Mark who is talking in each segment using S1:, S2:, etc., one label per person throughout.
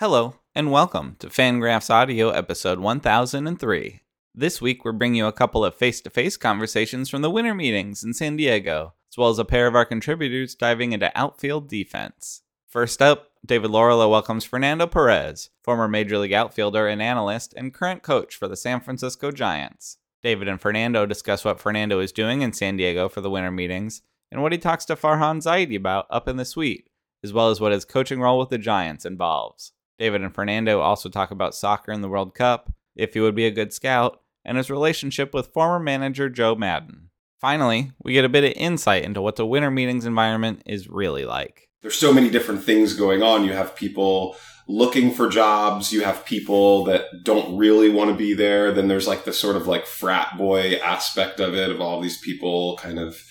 S1: Hello, and welcome to Fangraphs Audio episode 1003. This week, we're bringing you a couple of face to face conversations from the winter meetings in San Diego, as well as a pair of our contributors diving into outfield defense. First up, David Laurila welcomes Fernando Perez, former Major League outfielder and analyst, and current coach for the San Francisco Giants. David and Fernando discuss what Fernando is doing in San Diego for the winter meetings and what he talks to Farhan Zaidi about up in the suite, as well as what his coaching role with the Giants involves. David and Fernando also talk about soccer in the World Cup, if he would be a good scout, and his relationship with former manager Joe Maddon. Finally, we get a bit of insight into what the winter meetings environment is really like.
S2: There's so many different things going on. You have people looking for jobs. You have people that don't really want to be there. Then there's like the sort of like frat boy aspect of it of all these people kind of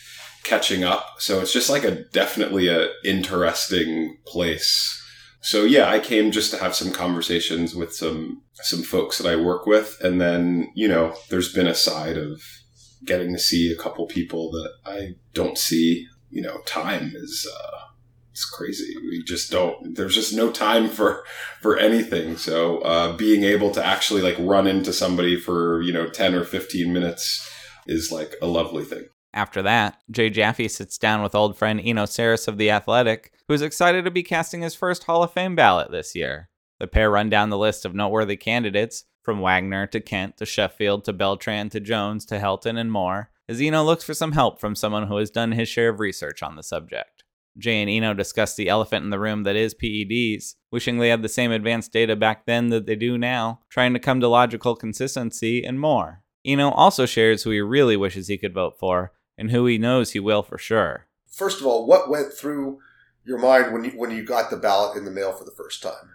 S2: catching up. So it's just like a definitely a interesting place. So yeah, I came just to have some conversations with some some folks that I work with and then, you know, there's been a side of getting to see a couple people that I don't see, you know, time is uh it's crazy. We just don't. There's just no time for for anything. So uh, being able to actually like run into somebody for you know ten or fifteen minutes is like a lovely thing.
S1: After that, Jay Jaffe sits down with old friend Eno Sarris of The Athletic, who's excited to be casting his first Hall of Fame ballot this year. The pair run down the list of noteworthy candidates, from Wagner to Kent to Sheffield to Beltran to Jones to Helton and more, as Eno looks for some help from someone who has done his share of research on the subject. Jay and Eno discuss the elephant in the room that is PEDs, wishing they had the same advanced data back then that they do now, trying to come to logical consistency, and more. Eno also shares who he really wishes he could vote for, and who he knows he will for sure.
S3: First of all, what went through your mind when you when you got the ballot in the mail for the first time?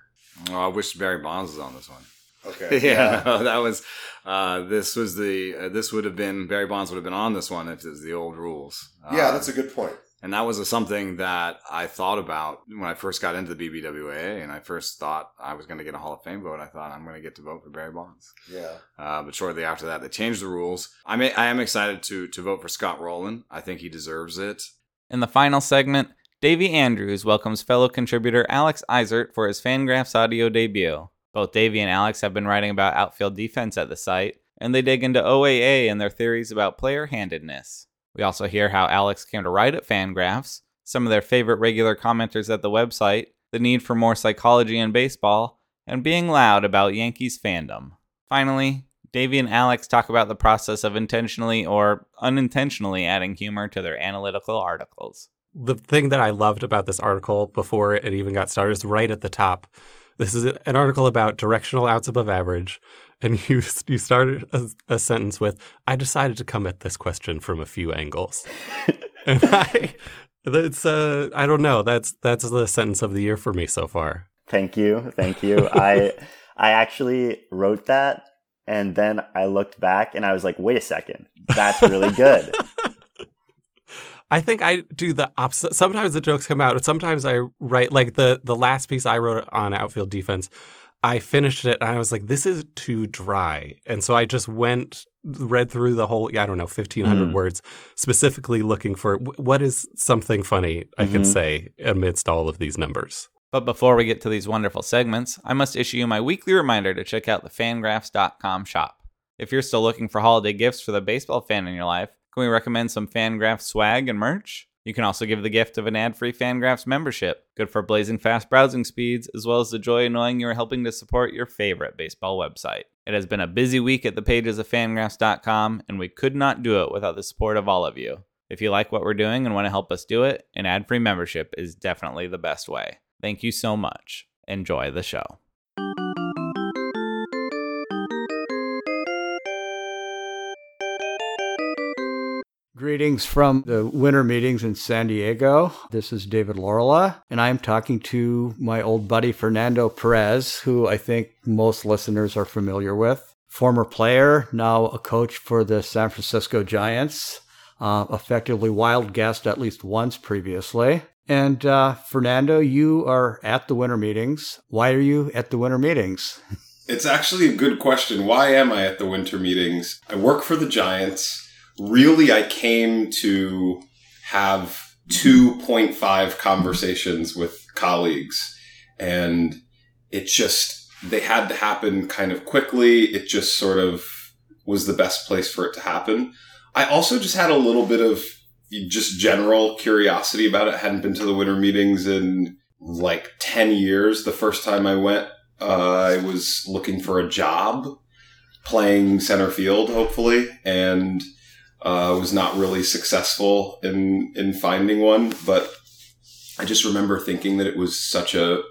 S4: Oh, I wish Barry Bonds was on this one.
S3: Okay.
S4: yeah, no, that was. Uh, this was the. Uh, this would have been Barry Bonds would have been on this one if it was the old rules.
S3: Yeah,
S4: Uh,
S3: that's a good point.
S4: and that was something that I thought about when I first got into the BBWA, and I first thought I was going to get a Hall of Fame vote. I thought I'm going to get to vote for Barry Bonds.
S3: Yeah.
S4: Uh, but shortly after that, they changed the rules. I may, I am excited to to vote for Scott Rolen. I think he deserves it.
S1: In the final segment, Davy Andrews welcomes fellow contributor Alex Eisert for his Fangraphs audio debut. Both Davy and Alex have been writing about outfield defense at the site, and they dig into OAA and their theories about player handedness. We also hear how Alex came to write at Fangraphs, some of their favorite regular commenters at the website, the need for more psychology in baseball, and being loud about Yankees fandom. Finally, Davey and Alex talk about the process of intentionally or unintentionally adding humor to their analytical articles.
S5: The thing that I loved about this article before it even got started is right at the top. This is an article about directional outs above average, and you you started a, a sentence with, "I decided to come at this question from a few angles," and I, it's uh, I don't know. That's that's the sentence of the year for me so far.
S6: Thank you, thank you. I I actually wrote that, and then I looked back and I was like, wait a second, that's really good.
S5: I think I do the opposite. Sometimes the jokes come out, and sometimes I write like the the last piece I wrote on outfield defense. I finished it and I was like, this is too dry. And so I just went, read through the whole, I don't know, 1,500
S6: Mhm.
S5: words, specifically looking for what is something funny I can
S6: Mhm.
S5: say amidst all of these numbers.
S1: But before we get to these wonderful segments, I must issue you my weekly reminder to check out the fangraphs.com shop. If you're still looking for holiday gifts for the baseball fan in your life, can we recommend some Fangraphs swag and merch? You can also give the gift of an ad-free Fangraphs membership, good for blazing fast browsing speeds, as well as the joy of knowing you are helping to support your favorite baseball website. It has been a busy week at the pages of fangraphs.com, and we could not do it without the support of all of you. If you like what we're doing and want to help us do it, an ad-free membership is definitely the best way. Thank you so much. Enjoy the show.
S7: Greetings from the winter meetings in San Diego. This is David Laurila, and I'm talking to my old buddy Fernando Perez, who I think most listeners are familiar with. Former player, now a coach for the San Francisco Giants, uh, effectively wild guest at least once previously. And uh, Fernando, you are at the winter meetings. Why are you at the winter meetings?
S2: It's actually a good question. Why am I at the winter meetings? I work for the Giants. Really, I came to have 2.5 conversations with colleagues. And it just, they had to happen kind of quickly. It just sort of was the best place for it to happen. I also just had a little bit of just general curiosity about it. I hadn't been to the winter meetings in like 10 years. The first time I went, uh, I was looking for a job playing center field, hopefully, and uh, was not really successful in, in finding one. But I just remember thinking that it was such a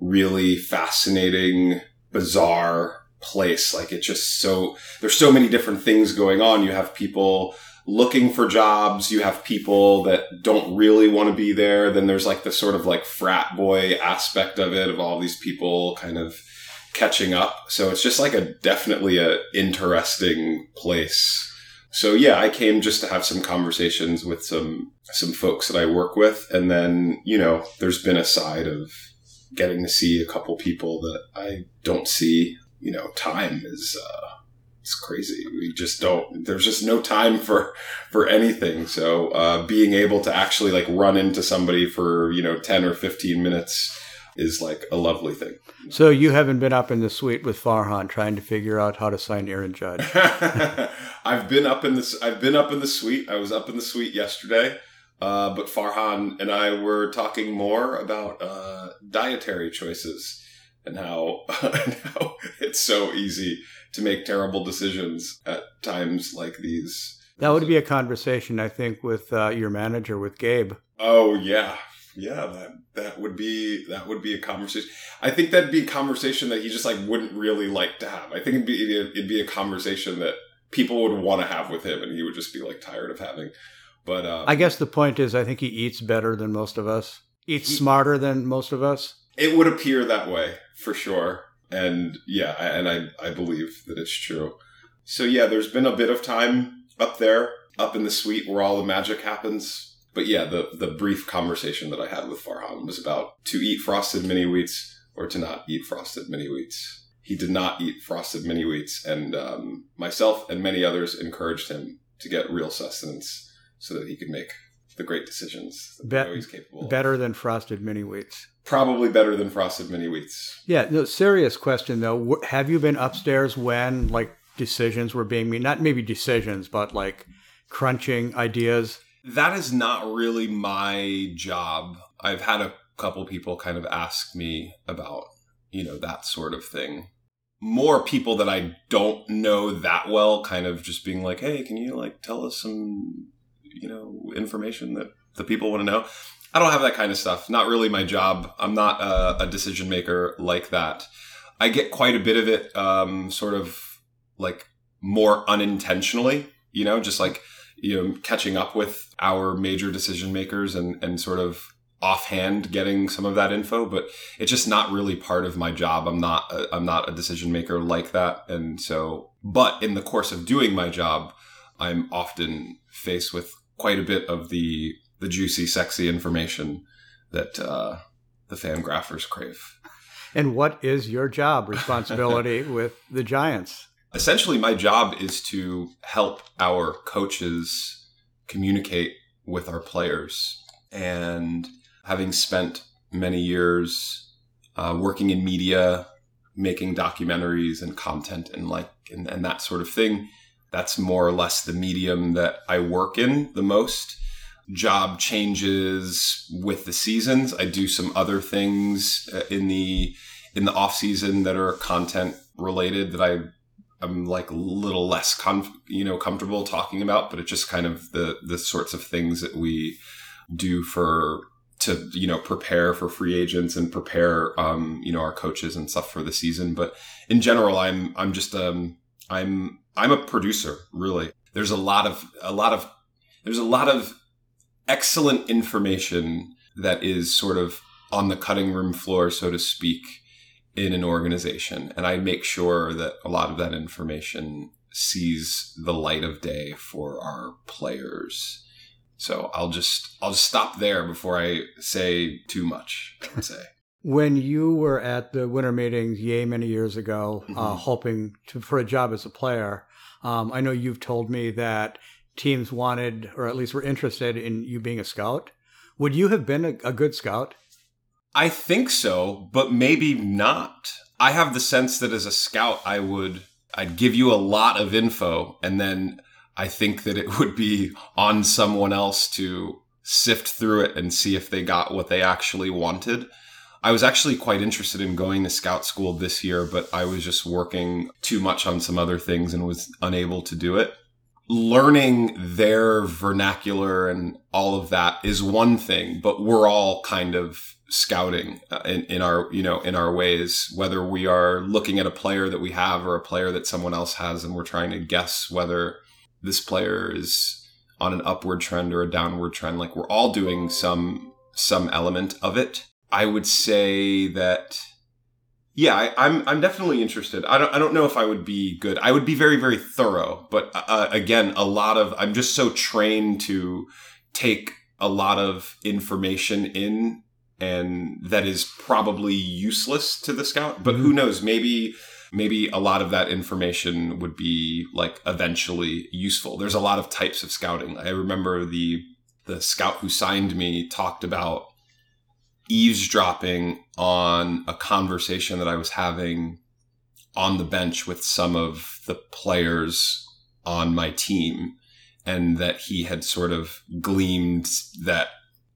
S2: really fascinating, bizarre place. Like it's just so, there's so many different things going on. You have people looking for jobs. You have people that don't really want to be there. Then there's like the sort of like frat boy aspect of it of all these people kind of catching up. So it's just like a definitely a interesting place. So yeah, I came just to have some conversations with some some folks that I work with and then, you know, there's been a side of getting to see a couple people that I don't see, you know, time is uh it's crazy. We just don't. There's just no time for for anything. So uh, being able to actually like run into somebody for you know ten or fifteen minutes is like a lovely thing.
S7: So you haven't been up in the suite with Farhan trying to figure out how to sign Aaron Judge.
S2: I've been up in this. I've been up in the suite. I was up in the suite yesterday. Uh, but Farhan and I were talking more about uh, dietary choices and how, and how it's so easy to make terrible decisions at times like these.
S7: That would be a conversation, I think, with uh, your manager, with Gabe.
S2: Oh yeah, yeah. That that would be that would be a conversation. I think that'd be a conversation that he just like wouldn't really like to have. I think it'd be it'd be a conversation that people would want to have with him, and he would just be like tired of having. But uh,
S7: I guess the point is, I think he eats better than most of us. Eats
S2: He-
S7: smarter than most of us.
S2: it would appear that way for sure. And yeah, and I, I believe that it's true. So yeah, there's been a bit of time up there, up in the suite where all the magic happens. But yeah, the, the brief conversation that I had with Farhan was about to eat frosted mini wheats or to not eat frosted mini wheats. He did not eat frosted mini wheats, and um, myself and many others encouraged him to get real sustenance so that he could make the great decisions that know he's capable of.
S7: Better than frosted mini wheats.
S2: Probably better than frosted mini wheats.
S7: Yeah, no, serious question though. Have you been upstairs when like decisions were being made? Not maybe decisions, but like crunching ideas.
S2: That is not really my job. I've had a couple people kind of ask me about, you know, that sort of thing. More people that I don't know that well, kind of just being like, hey, can you like tell us some, you know, information that the people want to know? I don't have that kind of stuff. Not really my job. I'm not a, a decision maker like that. I get quite a bit of it, um, sort of like more unintentionally, you know, just like, you know, catching up with our major decision makers and, and sort of offhand getting some of that info, but it's just not really part of my job. I'm not, a, I'm not a decision maker like that. And so, but in the course of doing my job, I'm often faced with quite a bit of the, the juicy, sexy information that, uh, the fan graphers crave.
S7: And what is your job responsibility with the Giants?
S2: Essentially my job is to help our coaches communicate with our players. And having spent many years uh, working in media making documentaries and content and like and, and that sort of thing that's more or less the medium that i work in the most. Job changes with the seasons. I do some other things uh, in the in the off season that are content related that i I'm like a little less conf- you know comfortable talking about, but it's just kind of the the sorts of things that we do for to you know prepare for free agents and prepare um you know our coaches and stuff for the season. But in general, I'm I'm just um I'm I'm a producer really. There's a lot of a lot of there's a lot of excellent information that is sort of on the cutting room floor, so to speak in an organization and i make sure that a lot of that information sees the light of day for our players so i'll just i'll just stop there before i say too much i would say
S7: When you were at the winter meetings, yay, many years ago, uh,
S2: Mhm.
S7: hoping to, for a job as a player, um, I know you've told me that teams wanted, or at least were interested in you being a scout. Would you have been a, a good scout?
S2: I think so, but maybe not. I have the sense that as a scout, I would I'd give you a lot of info, and then I think that it would be on someone else to sift through it and see if they got what they actually wanted. I was actually quite interested in going to scout school this year, but I was just working too much on some other things and was unable to do it. Learning their vernacular and all of that is one thing, but we're all kind of scouting uh, in, in our, you know, in our ways, whether we are looking at a player that we have or a player that someone else has and we're trying to guess whether this player is on an upward trend or a downward trend. Like we're all doing some, some element of it. I would say that yeah, I, am I'm, I'm definitely interested. I don't I don't know if I would be good. I would be very very thorough, but uh, again, a lot of I'm just so trained to take a lot of information in and that is probably useless to the scout, but who mm-hmm. knows, maybe maybe a lot of that information would be like eventually useful. There's a lot of types of scouting. I remember the the scout who signed me talked about eavesdropping on a conversation that I was having on the bench with some of the players on my team and that he had sort of gleamed that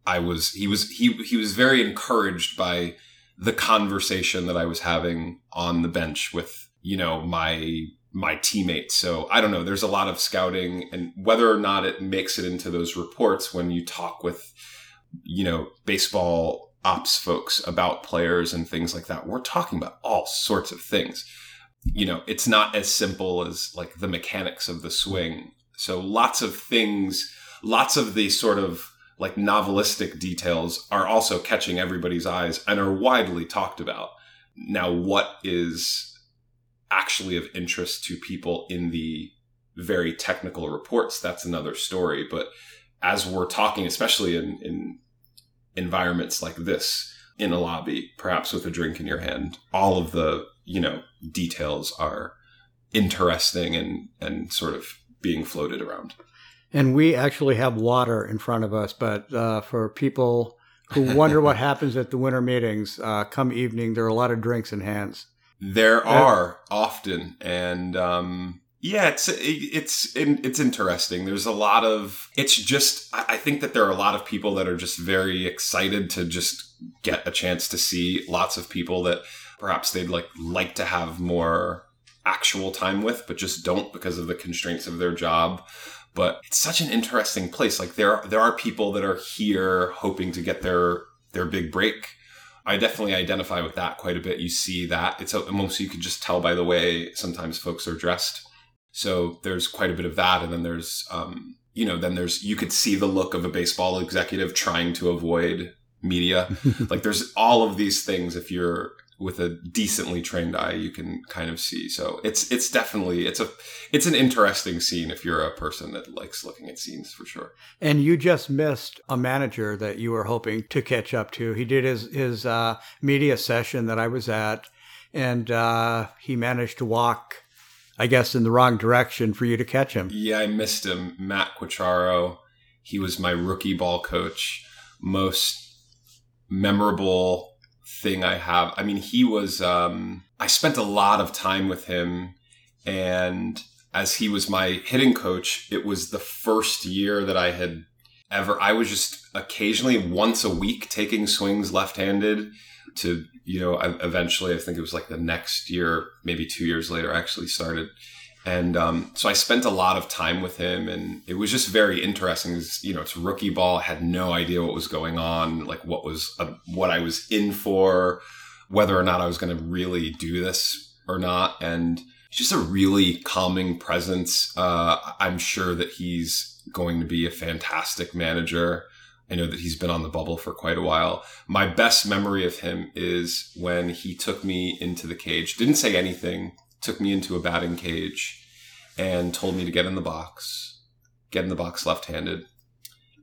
S2: I was he was he he was very encouraged by the conversation that I was having on the bench with you know my my teammates. So I don't know. There's a lot of scouting, and whether or not it makes it into those reports when you talk with you know baseball ops folks about players and things like that. We're talking about all sorts of things. You know, it's not as simple as like the mechanics of the swing. So lots of things, lots of the sort of like novelistic details are also catching everybody's eyes and are widely talked about. Now, what is actually of interest to people in the very technical reports, that's another story. But as we're talking, especially in, in environments like this in a lobby, perhaps with a drink in your hand. All of the, you know, details are interesting and, and sort of being floated around.
S7: And we actually have water in front of us, but uh, for people who wonder what happens at the winter meetings, uh, come evening, there are a lot of drinks in hands.
S2: There are often, and um, yeah, it's it's it's interesting. There's a lot of it's just I think that there are a lot of people that are just very excited to just get a chance to see lots of people that perhaps they'd like like to have more actual time with, but just don't because of the constraints of their job. But it's such an interesting place. Like there there are people that are here hoping to get their their big break. I definitely identify with that quite a bit. You see that it's almost you could just tell by the way sometimes folks are dressed so there's quite a bit of that. And then there's, um, you know, then there's, you could see the look of a baseball executive trying to avoid media. like there's all of these things. If you're with a decently trained eye, you can kind of see. So it's, it's definitely, it's a, it's an interesting scene if you're a person that likes looking at scenes for sure.
S7: And you just missed a manager that you were hoping to catch up to. He did his, his, uh, media session that I was at and, uh, he managed to walk I guess, in the wrong direction for you to catch him.
S2: Yeah, I missed him. Matt Quatraro. He was my rookie ball coach. Most memorable thing I have. I mean, he was, um, I spent a lot of time with him. And as he was my hitting coach, it was the first year that I had ever, I was just occasionally once a week taking swings left handed to you know eventually i think it was like the next year maybe two years later I actually started and um, so i spent a lot of time with him and it was just very interesting. You know it's rookie ball. I had no idea what was going on like what was uh, what i was in for whether or not i was going to really do this or not. And just a really calming presence. Uh, i'm sure that he's going to be a fantastic manager. I know that he's been on the bubble for quite a while. My best memory of him is when he took me into the cage, didn't say anything, took me into a batting cage and told me to get in the box, get in the box left handed.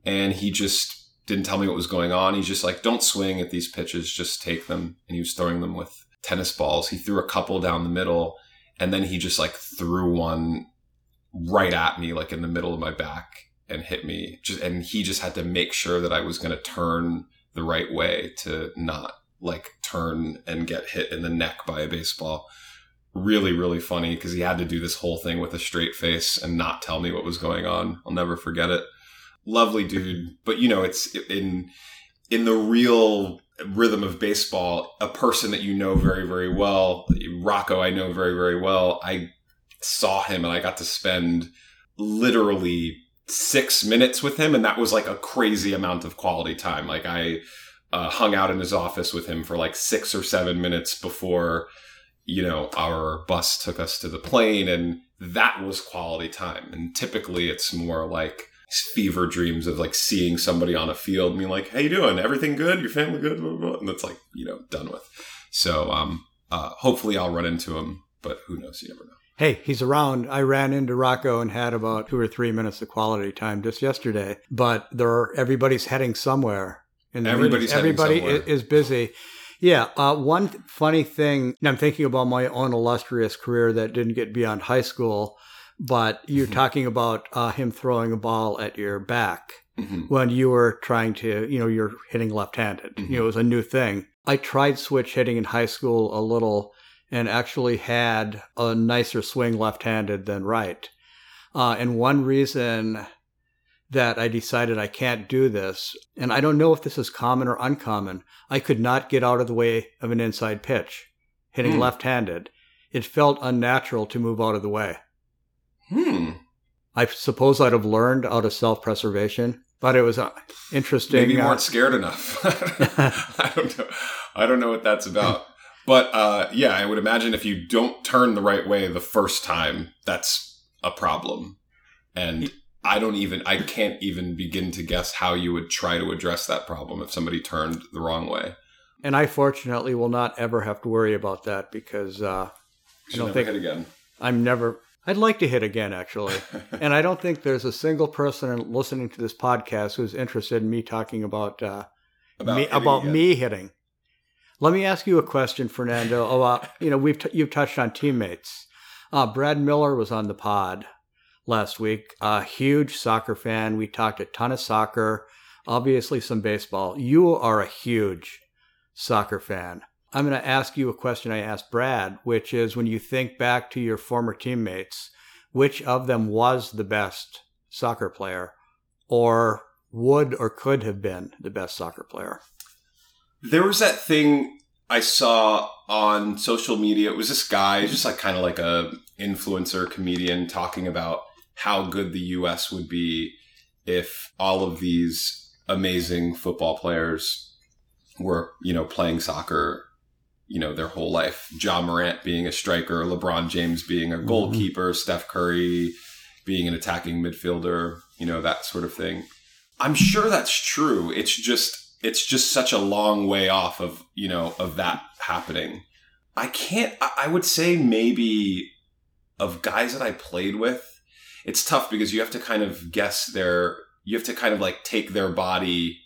S2: And he just didn't tell me what was going on. He's just like, don't swing at these pitches, just take them. And he was throwing them with tennis balls. He threw a couple down the middle and then he just like threw one right at me, like in the middle of my back and hit me just and he just had to make sure that I was going to turn the right way to not like turn and get hit in the neck by a baseball. Really, really funny because he had to do this whole thing with a straight face and not tell me what was going on. I'll never forget it. Lovely dude, but you know, it's in in the real rhythm of baseball, a person that you know very, very well, Rocco, I know very, very well. I saw him and I got to spend literally six minutes with him, and that was like a crazy amount of quality time. Like I uh, hung out in his office with him for like six or seven minutes before, you know, our bus took us to the plane, and that was quality time. And typically, it's more like fever dreams of like seeing somebody on a field and being like, "How you doing? Everything good? Your family good?" Blah, blah, blah. And that's like you know done with. So um, uh, hopefully, I'll run into him, but who knows? You never know
S7: hey, he's around. I ran into Rocco and had about two or three minutes of quality time just yesterday. But there are, everybody's heading somewhere.
S2: And everybody's
S7: everybody
S2: somewhere.
S7: is busy. Yeah, uh, one funny thing. I'm thinking about my own illustrious career that didn't get beyond high school, but you're mm-hmm. talking about uh, him throwing a ball at your back mm-hmm. when you were trying to, you know, you're hitting left-handed. Mm-hmm. You know, it was a new thing. I tried switch hitting in high school a little and actually had a nicer swing left handed than right. Uh, and one reason that I decided I can't do this, and I don't know if this is common or uncommon, I could not get out of the way of an inside pitch, hitting hmm. left handed. It felt unnatural to move out of the way.
S2: Hmm.
S7: I suppose I'd have learned out of self preservation, but it was uh, interesting.
S2: Maybe you weren't uh, scared enough. I don't know. I don't know what that's about. But uh, yeah, I would imagine if you don't turn the right way the first time, that's a problem. And I don't even, I can't even begin to guess how you would try to address that problem if somebody turned the wrong way.
S7: And I fortunately will not ever have to worry about that because uh,
S2: I don't think
S7: hit
S2: again.
S7: I'm never. I'd like to hit again, actually. and I don't think there's a single person listening to this podcast who's interested in me talking about uh, about me, about me hitting. Let me ask you a question, Fernando. About you know we've t- you've touched on teammates. Uh, Brad Miller was on the pod last week. A huge soccer fan. We talked a ton of soccer, obviously some baseball. You are a huge soccer fan. I'm going to ask you a question I asked Brad, which is when you think back to your former teammates, which of them was the best soccer player, or would or could have been the best soccer player?
S2: There was that thing I saw on social media. It was this guy, just like kind of like a influencer comedian talking about how good the US would be if all of these amazing football players were, you know, playing soccer, you know, their whole life. Ja Morant being a striker, LeBron James being a mm-hmm. goalkeeper, mm-hmm. Steph Curry being an attacking midfielder, you know, that sort of thing. I'm sure that's true. It's just it's just such a long way off of you know of that happening i can't i would say maybe of guys that i played with it's tough because you have to kind of guess their you have to kind of like take their body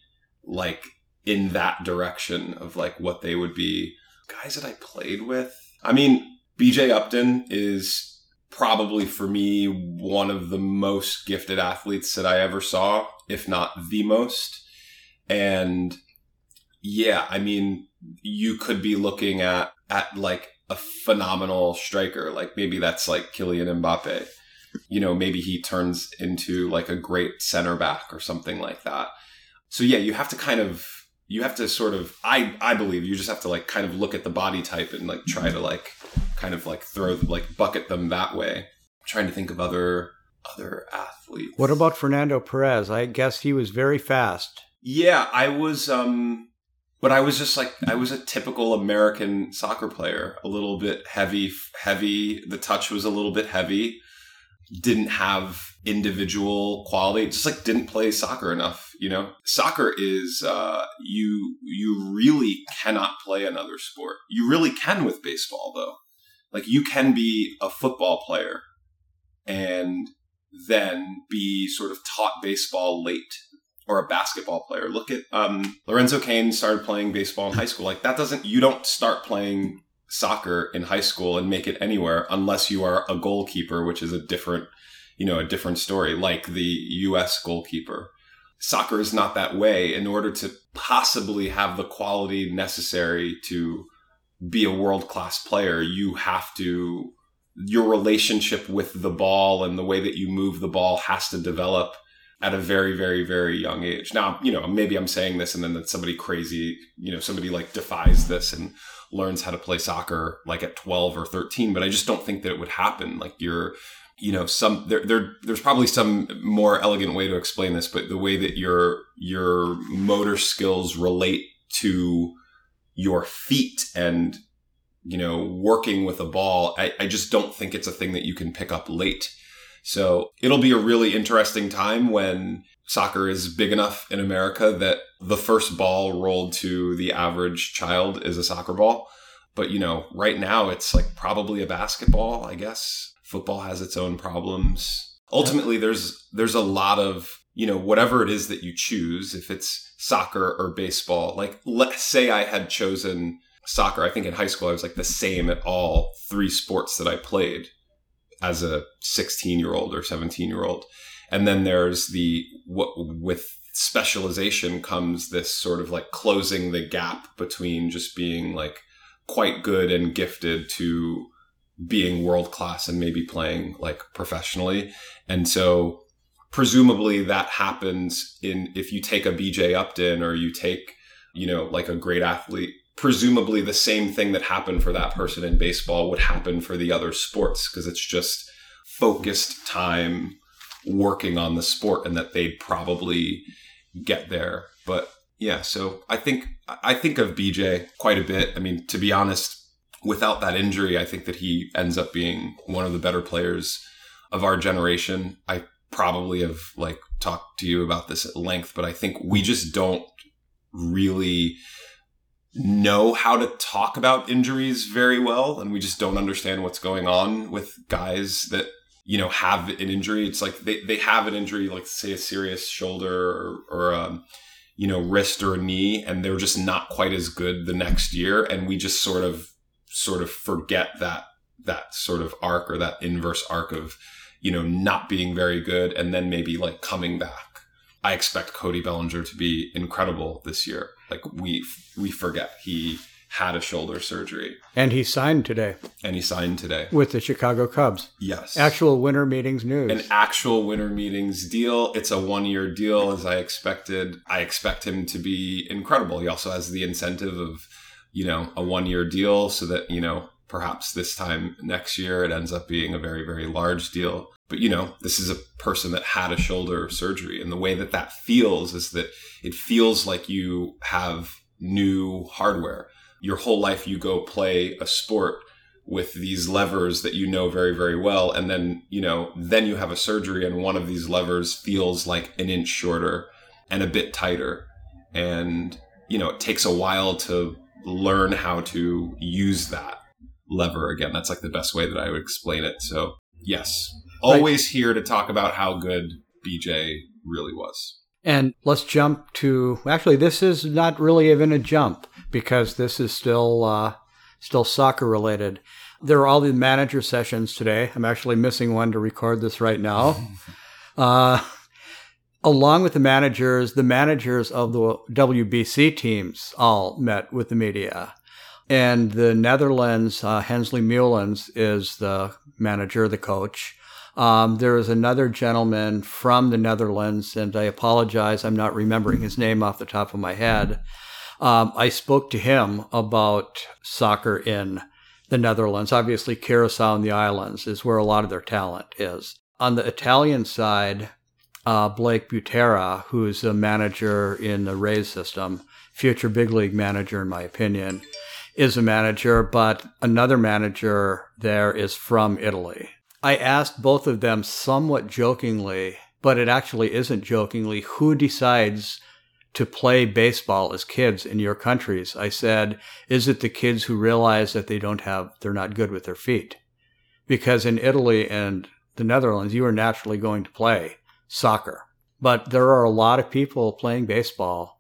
S2: like in that direction of like what they would be guys that i played with i mean bj upton is probably for me one of the most gifted athletes that i ever saw if not the most and yeah, I mean, you could be looking at at like a phenomenal striker. Like maybe that's like Kylian Mbappe. You know, maybe he turns into like a great center back or something like that. So yeah, you have to kind of you have to sort of I I believe you just have to like kind of look at the body type and like try to like kind of like throw like bucket them that way. I'm trying to think of other other athletes.
S7: What about Fernando Perez? I guess he was very fast.
S2: Yeah, I was um but I was just like I was a typical American soccer player, a little bit heavy heavy, the touch was a little bit heavy. Didn't have individual quality, just like didn't play soccer enough, you know. Soccer is uh you you really cannot play another sport. You really can with baseball though. Like you can be a football player and then be sort of taught baseball late or a basketball player. Look at um, Lorenzo Cain started playing baseball in high school. Like that doesn't you don't start playing soccer in high school and make it anywhere unless you are a goalkeeper, which is a different, you know, a different story, like the U.S. goalkeeper. soccer is not that way. In order to possibly have the quality necessary to be a world class player, you have to, your relationship with the ball and the way that you move the ball has to develop at a very, very, very young age. Now, you know, maybe I'm saying this and then that somebody crazy, you know, somebody like defies this and learns how to play soccer like at 12 or 13, but I just don't think that it would happen. Like you're, you know, some there, there there's probably some more elegant way to explain this, but the way that your your motor skills relate to your feet and you know working with a ball, I, I just don't think it's a thing that you can pick up late. So it'll be a really interesting time when soccer is big enough in America that the first ball rolled to the average child is a soccer ball. But, you know, right now it's like probably a basketball, I guess. Football has its own problems. Ultimately, there's, there's a lot of, you know, whatever it is that you choose, if it's soccer or baseball, like let's say I had chosen soccer. I think in high school I was like the same at all three sports that I played as a 16 year old or 17 year old. And then there's the what with specialization comes this sort of like closing the gap between just being like quite good and gifted to being world class and maybe playing like professionally. And so presumably that happens in if you take a BJ Upton or you take, you know, like a great athlete presumably the same thing that happened for that person in baseball would happen for the other sports because it's just focused time working on the sport and that they'd probably get there. But yeah so i think i think of bj quite a bit. I mean to be honest without that injury i think that he ends up being one of the better players of our generation. I probably have like talked to you about this at length but i think we just don't really know how to talk about injuries very well and we just don't understand what's going on with guys that you know have an injury. It's like they, they have an injury like say a serious shoulder or, or um, you know wrist or knee and they're just not quite as good the next year. And we just sort of sort of forget that that sort of arc or that inverse arc of you know not being very good and then maybe like coming back. I expect Cody Bellinger to be incredible this year. Like we we forget he had a shoulder surgery
S7: And he signed today
S2: and he signed today.
S7: with the Chicago Cubs.
S2: Yes.
S7: Actual winter meetings news.
S2: an actual winter meetings deal. It's a one year deal as I expected. I expect him to be incredible. He also has the incentive of, you know, a one year deal so that, you know, perhaps this time next year it ends up being a very, very large deal. But, you know, this is a person that had a shoulder surgery. And the way that that feels is that it feels like you have new hardware. Your whole life, you go play a sport with these levers that you know very, very well. And then, you know, then you have a surgery and one of these levers feels like an inch shorter and a bit tighter. And, you know, it takes a while to learn how to use that lever again. That's like the best way that I would explain it. So, yes, always here to talk about how good BJ really was.
S7: And let's jump to actually this is not really even a jump because this is still uh, still soccer related. There are all the manager sessions today. I'm actually missing one to record this right now. Uh, along with the managers, the managers of the WBC teams all met with the media. And the Netherlands, uh, Hensley Meulens is the manager, the coach. Um, there is another gentleman from the Netherlands, and I apologize, I'm not remembering his name off the top of my head. Um, I spoke to him about soccer in the Netherlands. Obviously, Curacao and the islands is where a lot of their talent is. On the Italian side, uh, Blake Butera, who's a manager in the Rays system, future big league manager, in my opinion, is a manager, but another manager there is from Italy. I asked both of them somewhat jokingly, but it actually isn't jokingly, who decides to play baseball as kids in your countries? I said, is it the kids who realize that they don't have, they're not good with their feet? Because in Italy and the Netherlands, you are naturally going to play soccer. But there are a lot of people playing baseball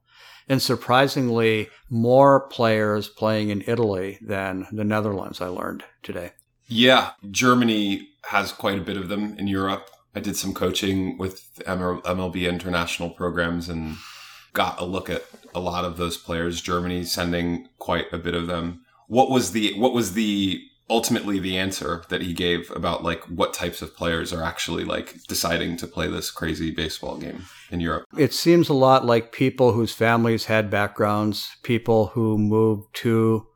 S7: and surprisingly more players playing in Italy than the Netherlands, I learned today.
S2: Yeah, Germany has quite a bit of them in Europe. I did some coaching with MLB international programs and got a look at a lot of those players. Germany sending quite a bit of them. What was the what was the ultimately the answer that he gave about like what types of players are actually like deciding to play this crazy baseball game in Europe?
S7: It seems a lot like people whose families had backgrounds, people who moved to,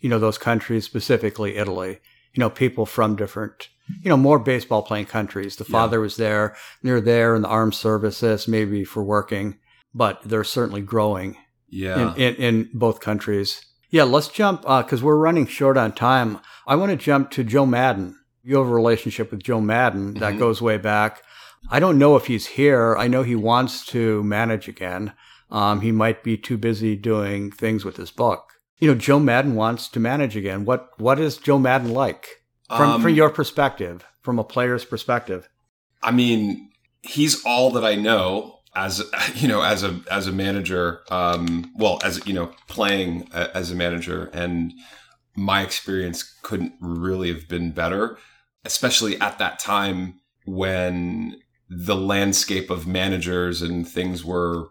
S7: you know, those countries, specifically Italy. You know, people from different, you know, more baseball playing countries. The father was there, they're there in the armed services, maybe for working, but they're certainly growing
S2: Yeah.
S7: in, in, in both countries. Yeah, let's jump because we're running short on time. I want to jump to Joe Maddon. You have a relationship with Joe Maddon that
S2: Mhm.
S7: goes way back. I don't know if he's here. I know he wants to manage again. Um, he might be too busy doing things with his book. You know, Joe Maddon wants to manage again. What What is Joe Maddon like from
S2: Um,
S7: from your perspective, from a player's perspective?
S2: I mean, he's all that I know as you know as a as a manager. Um, well, as you know, playing a, as a manager, and my experience couldn't really have been better, especially at that time when the landscape of managers and things were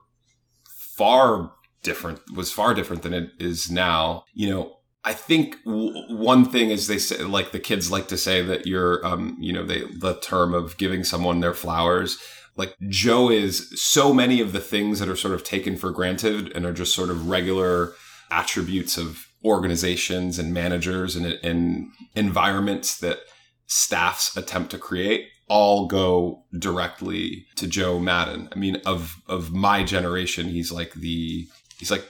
S2: far different was far different than it is now. You know, I think w- one thing is they say, like the kids like to say that you're, um, you know, they, the term of giving someone their flowers. Like Joe is so many of the things that are sort of taken for granted and are just sort of regular attributes of organizations and managers and, and environments that staffs attempt to create all go directly to Joe Maddon. I mean, of, of my generation, he's like the, he's like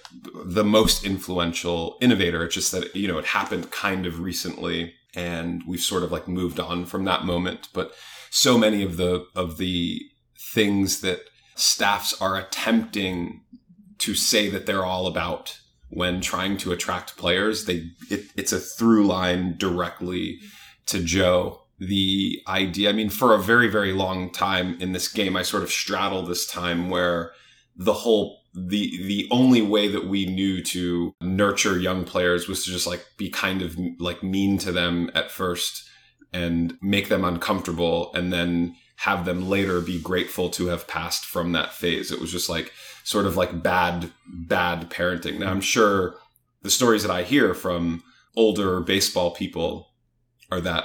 S2: the most influential innovator. It's just that, you know, it happened kind of recently and we've sort of like moved on from that moment. But so many of the, of the things that staffs are attempting to say that they're all about when trying to attract players, they, it, it's a through line directly to Joe. The idea, I mean, for a very, very long time in this game, I sort of straddle this time where the whole the the only way that we knew to nurture young players was to just like be kind of like mean to them at first and make them uncomfortable and then have them later be grateful to have passed from that phase. It was just like sort of like bad bad parenting. Now i'm sure the stories that i hear from older baseball people are that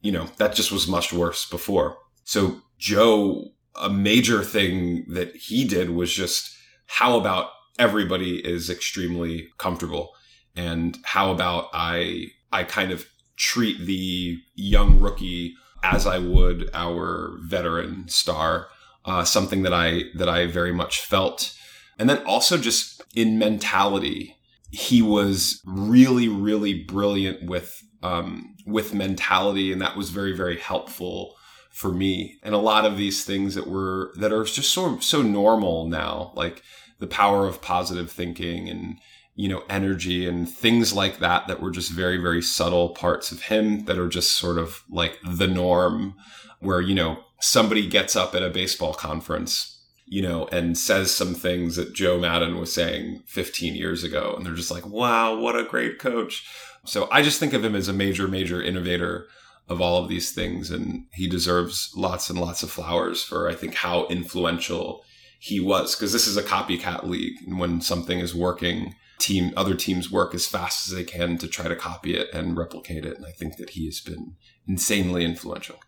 S2: you know that just was much worse before. So joe a major thing that he did was just how about everybody is extremely comfortable? And how about i i kind of treat the young rookie as i would our veteran star uh, something that i that i very much felt. And then also just in mentality he was really really brilliant with um, with mentality and that was very very helpful for me. And a lot of these things that were that are just so so normal now like the power of positive thinking and you know energy and things like that that were just very very subtle parts of him that are just sort of like the norm where you know somebody gets up at a baseball conference you know and says some things that Joe Maddon was saying 15 years ago. And they're just like wow what a great coach. So I just think of him as a major major innovator of all of these things. And he deserves lots and lots of flowers for I think how influential he was. Because this is a copycat league. And when something is working team other teams work as fast as they can to try to copy it and replicate it and I think that he has been insanely influential.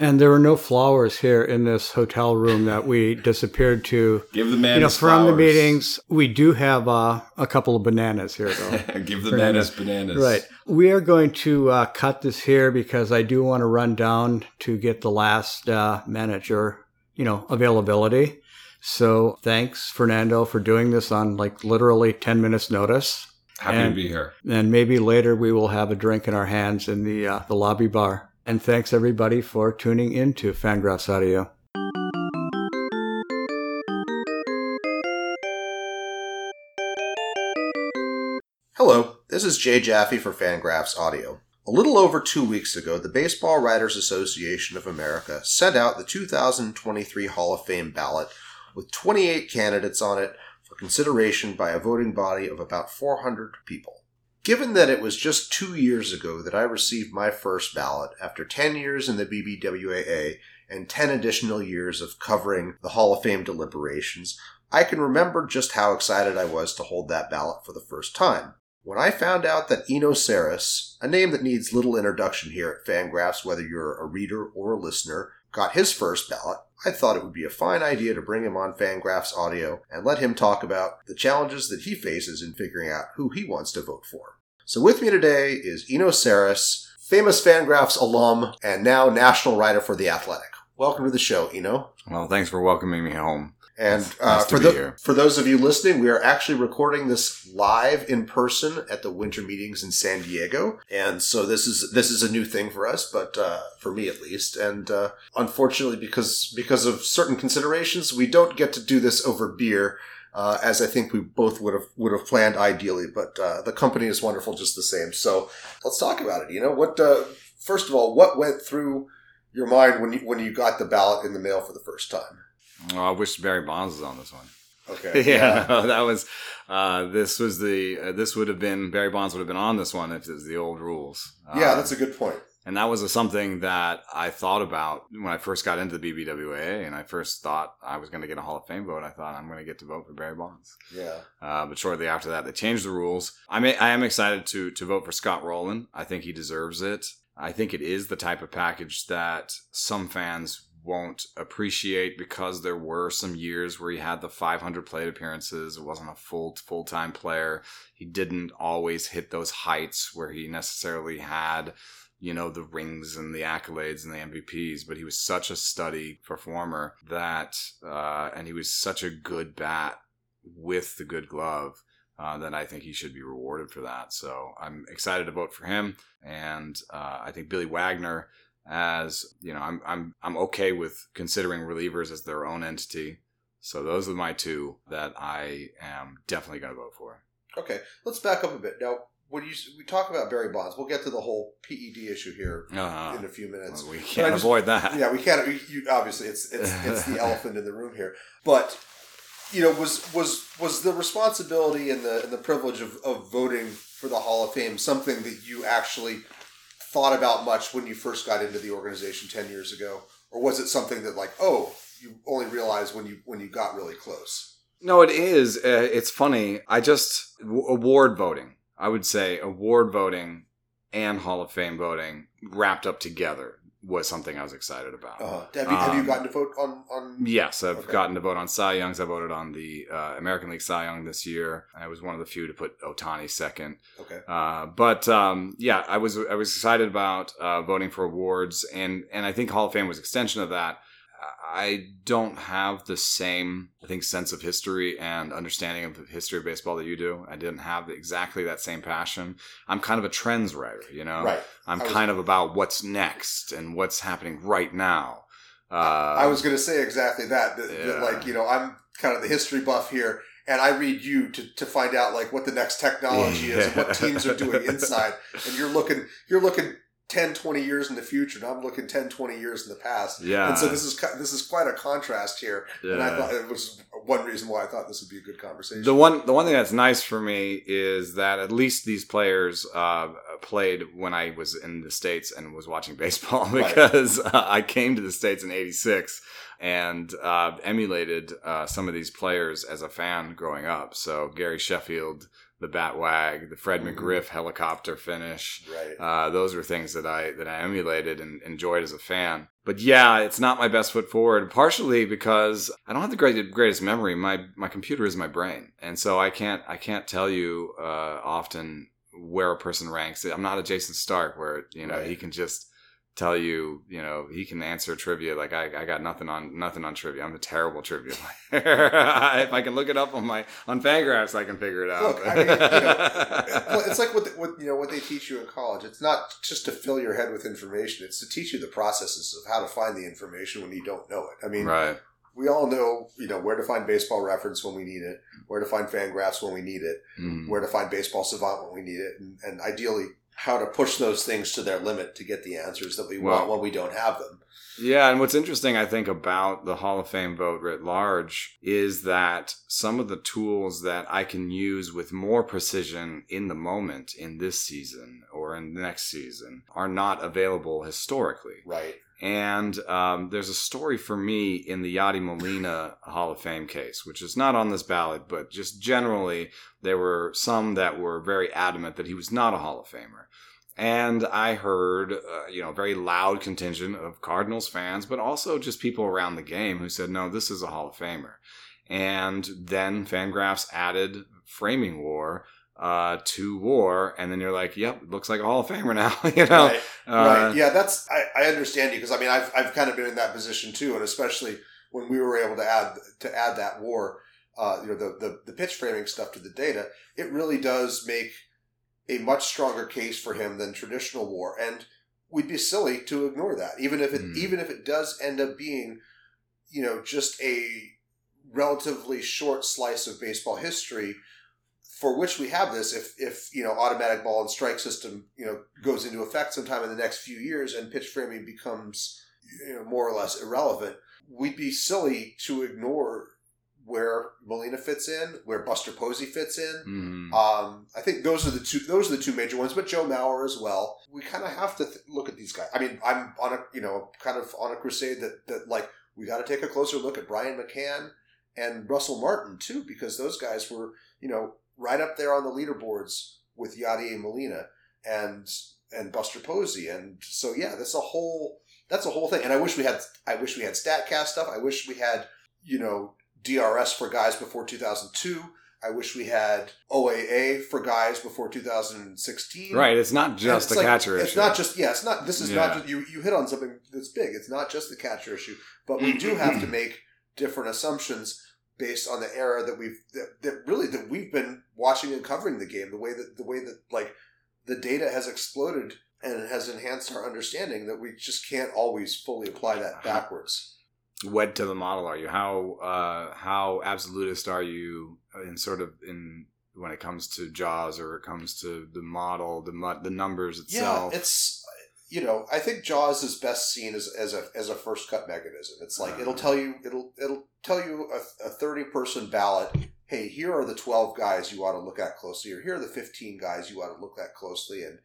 S7: And there were no flowers here in this hotel room that we disappeared to.
S2: Give the man
S7: you know,
S2: his
S7: from the meetings, we do have uh, a couple of bananas here, though.
S2: Give the man his bananas.
S7: Right. We are going to uh, cut this here because I do want to run down to get the last uh, manager, you know, availability. So thanks, Fernando, for doing this on like literally 10 minutes notice.
S2: Happy
S7: And-
S2: to be here.
S7: And maybe later we will have a drink in our hands in the, uh, the lobby bar. And thanks everybody for tuning in into Fangraphs Audio.
S3: Hello, this is Jay Jaffe for Fangraphs Audio. A little over two weeks ago, the Baseball Writers Association of America sent out the 2023 Hall of Fame ballot with 28 candidates on it for consideration by a voting body of about 400 people. Given that it was just two years ago that I received my first ballot after 10 years in the BBWAA and 10 additional years of covering the Hall of Fame deliberations, I can remember just how excited I was to hold that ballot for the first time. When I found out that Eno Sarris, a name that needs little introduction here at Fangraphs, whether you're a reader or a listener, got his first ballot, I thought it would be a fine idea to bring him on Fangraphs Audio and let him talk about the challenges that he faces in figuring out who he wants to vote for. So with me today is Eno Sarris, famous Fangraphs alum and now national writer for The Athletic. Welcome to the show, Eno.
S4: Well, thanks for welcoming me home.
S3: And uh, for, the, for those of you listening, we are actually recording this live in person at the winter meetings in San Diego, and so this is this is a new thing for us, but uh, for me at least. And uh, unfortunately, because because of certain considerations, we don't get to do this over beer, uh, as I think we both would have would have planned ideally. But uh, the company is wonderful just the same. So let's talk about it. You know what? Uh, first of all, what went through your mind when you when you got the ballot in the mail for the first time?
S4: Oh, I wish Barry Bonds was on this one.
S3: Okay.
S4: yeah, no, that was. Uh, this was the. Uh, this would have been Barry Bonds would have been on this one if it was the old rules.
S3: Yeah,
S4: Uh,
S3: that's a good point.
S4: and that was a, something that I thought about when I first got into the BBWA, and I first thought I was going to get a Hall of Fame vote. I thought I'm going to get to vote for Barry Bonds.
S3: Yeah.
S4: Uh, but shortly after that, they changed the rules. I may, I am excited to to vote for Scott Rolen. I think he deserves it. I think it is the type of package that some fans won't appreciate because there were some years where he had the 500 plate appearances. It wasn't a full full time player. He didn't always hit those heights where he necessarily had you know, the rings and the accolades and the MVPs, but he was such a study performer that, uh, and he was such a good bat with the good glove. Uh, that I think he should be rewarded for that. So I'm excited to vote for him, and uh, I think Billy Wagner, as you know, I'm I'm I'm okay with considering relievers as their own entity. So those are my two that I am definitely going to vote for.
S3: Okay, let's back up a bit. Now, when you we talk about Barry Bonds, we'll get to the whole PED issue here
S4: Uh,
S3: in a few minutes.
S4: we can't
S3: just-
S4: avoid that.
S3: Yeah, we can't. You, you- obviously, it's it's it's the elephant in the room here. But you know, was was was the responsibility and the and the privilege of, of voting for the Hall of Fame something that you actually thought about much when you first got into the organization ten years ago, or was it something that like, oh, you only realized when you when you got really close?
S4: No, it is. Uh, it's funny. I just w- award voting. I would say award voting and Hall of Fame voting wrapped up together was something I was excited about.
S3: Uh, have, you, have you
S4: Um,
S3: gotten to vote on on?
S4: Yes, I've
S3: Okay.
S4: gotten to vote on Cy Youngs. I voted on the uh, American League Cy Young this year. I was one of the few to put Ohtani second.
S3: Okay.
S4: Uh, but um, yeah, I was I was excited about uh, voting for awards, and and I think Hall of Fame was extension of that. I don't have the same, I think, sense of history and understanding of the history of baseball that you do. I didn't have exactly that same passion. I'm kind of a trends writer, you know.
S3: Right.
S4: I'm
S3: was-
S4: kind of about what's next and what's happening right now. Uh,
S3: I was going to say exactly that, that, that. Like, you know, I'm kind of the history buff here, and I read you to, to find out like what the next technology is and what teams are doing inside. And you're looking, you're looking 10, 20 years in the future, and I'm looking 10, 20 years in the past.
S4: Yeah.
S3: And so this is this is quite a contrast here. yeah. And I thought it was one reason why I thought this would be a good conversation.
S4: The one, the one thing that's nice for me is that at least these players uh, played when I was in the states and was watching baseball
S3: Right.
S4: because uh, I came to the states in '86 and uh, emulated uh, some of these players as a fan growing up. So Gary Sheffield, the bat wag, the Fred
S3: Mhm.
S4: McGriff helicopter finish.
S3: right.
S4: Uh, those were things that I that I emulated and enjoyed as a fan. But yeah, it's not my best foot forward. Partially because I don't have the great, greatest memory. My my computer is my brain, and so I can't I can't tell you uh, often where a person ranks. I'm not a Jayson Stark where you know
S3: Right.
S4: he can just tell you you know he can answer trivia like I, I got nothing on nothing on trivia. I'm a terrible trivia player. if I can look it up on my on Fangraphs, I can figure it out.
S3: Look, I mean, you know, it's like what, the, what you know what they teach you in college. It's not just to fill your head with information. It's to teach you the processes of how to find the information when you don't know it. I mean,
S4: right.
S3: we all know you know where to find baseball reference when we need it, where to find Fangraphs when we need it,
S4: Mhm.
S3: where to find baseball savant when we need it, and, and ideally how to push those things to their limit to get the answers that we
S4: Well-
S3: want when we don't have them.
S4: Yeah, and what's interesting, I think, about the Hall of Fame vote writ large is that some of the tools that I can use with more precision in the moment in this season or in the next season are not available historically.
S3: Right.
S4: And um, there's a story for me in the Yadi Molina Hall of Fame case, which is not on this ballot, but just generally, there were some that were very adamant that he was not a Hall of Famer. And I heard, uh, you know, a very loud contingent of Cardinals fans, but also just people around the game who said, no, this is a Hall of Famer. And then Fangraphs added Framing War uh, to War, and then you're like, yep, looks like a Hall of Famer now, you know?
S3: right.
S4: Uh,
S3: right. Yeah, that's I, I understand you because I mean I've I've kind of been in that position too, and especially when we were able to add to add that war, uh, you know, the, the the pitch framing stuff to the data, it really does make a much stronger case for him than traditional war, and we'd be silly to ignore that, even if it
S4: Mm.
S3: even if it does end up being, you know, just a relatively short slice of baseball history for which we have this if if you know automatic ball and strike system you know goes into effect sometime in the next few years and pitch framing becomes you know more or less irrelevant we'd be silly to ignore where Molina fits in where Buster Posey fits in
S4: mhm.
S3: um, I think those are the two. Those are the two major ones, but Joe Mauer as well. We kind of have to th- look at these guys. I mean, I'm on a you know kind of on a crusade that that like we got to take a closer look at Brian McCann and Russell Martin too, because those guys were you know right up there on the leaderboards with Yadier Molina and and Buster Posey, and so yeah, that's a whole that's a whole thing. And I wish we had I wish we had Statcast stuff. I wish we had you know DRS for guys before 2002. I wish we had OAA for guys before 2016.
S4: Right, it's not just a
S3: like-
S4: catcher
S3: It's
S4: issue.
S3: It's not just yeah. It's not. This is
S4: Yeah.
S3: not just you. You hit on something that's big. It's not just the catcher issue, but we do have to make different assumptions based on the era that we've that, that really that we've been watching and covering the game. The way that the way that like the data has exploded and it has enhanced our understanding that we just can't always fully apply
S4: Uh-huh.
S3: that backwards.
S4: Wed to the model are you? How uh, how absolutist are you in sort of in when it comes to Jaws or it comes to the model, the the numbers itself?
S3: Yeah, it's you know I think Jaws is best seen as, as a as a first cut mechanism. It's like it'll tell you it'll it'll tell you a, a thirty person ballot. Hey, here are the twelve guys you ought to look at closely, or here are the fifteen guys you ought to look at closely. And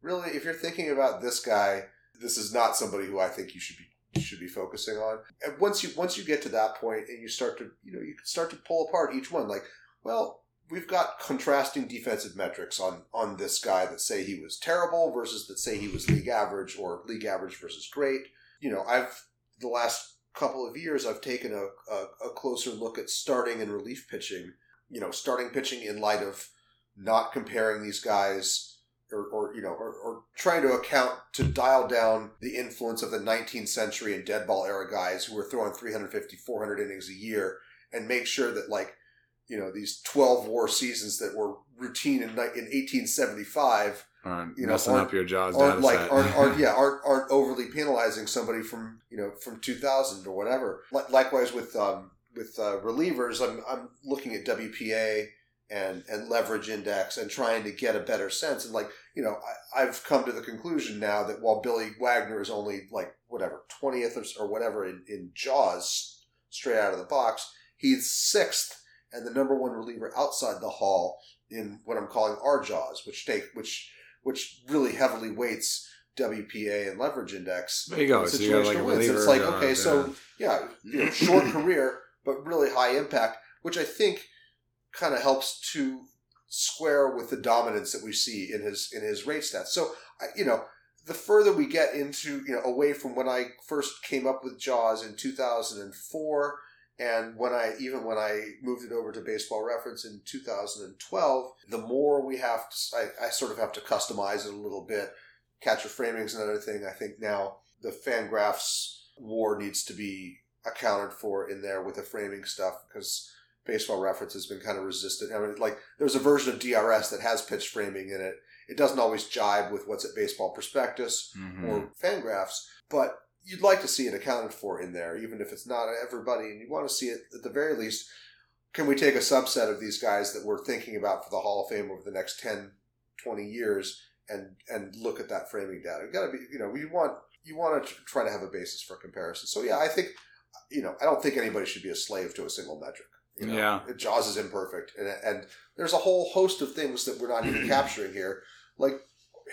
S3: really, if you're thinking about this guy, this is not somebody who I think you should be should be focusing on. And once you once you get to that point and you start to you know you can start to pull apart each one. Like, well, we've got contrasting defensive metrics on on this guy that say he was terrible versus that say he was league average or league average versus great. You know, I've the last couple of years I've taken a, a, a closer look at starting and relief pitching. You know, starting pitching in light of not comparing these guys or, or you know, or, or trying to account to dial down the influence of the 19th century and dead ball era guys who were throwing 350, 400 innings a year and make sure that like, you know, these 12 war seasons that were routine in, in 1875
S4: aren't
S3: you know,
S4: messing
S3: aren't-
S4: up your Jaws
S3: aren't like aren't, aren't yeah aren't aren't overly penalizing somebody from you know from 2000 or whatever. Likewise with um with uh, relievers, I'm I'm looking at WPA and and leverage index and trying to get a better sense. And like you know, I, I've come to the conclusion now that while Billy Wagner is only like whatever twentieth or, or whatever in, in Jaws straight out of the box, he's sixth and the number one reliever outside the hall in what I'm calling our Jaws, which take which which really heavily weights WPA and leverage index.
S4: There you go. So you like
S3: wins. It's like okay, so yeah, you know, short career but really high impact, which I think kind of helps to square with the dominance that we see in his in his rate stats. So you know, the further we get into you know away from when I first came up with Jaws in 2004 and when I even when I moved it over to Baseball Reference in 2012, the more we have to, I, I sort of have to customize it a little bit. Catcher framing is another thing. I think now the Fangraphs war needs to be accounted for in there with the framing stuff because Baseball Reference has been kind of resistant. I mean, like there's a version of DRS that has pitch framing in it. It doesn't always jibe with what's at Baseball Prospectus
S4: Mhm.
S3: or Fangraphs, but you'd like to see it accounted for in there, even if it's not everybody, and you want to see it at the very least. Can we take a subset of these guys that we're thinking about for the Hall of Fame over the next 10, 20 years and and look at that framing data. You got to be, you know, you want you want to try to have a basis for comparison. So yeah, I think, you know, I don't think anybody should be a slave to a single metric. You know?
S4: Yeah.
S3: Jaws is imperfect, and and there's a whole host of things that we're not even capturing here, like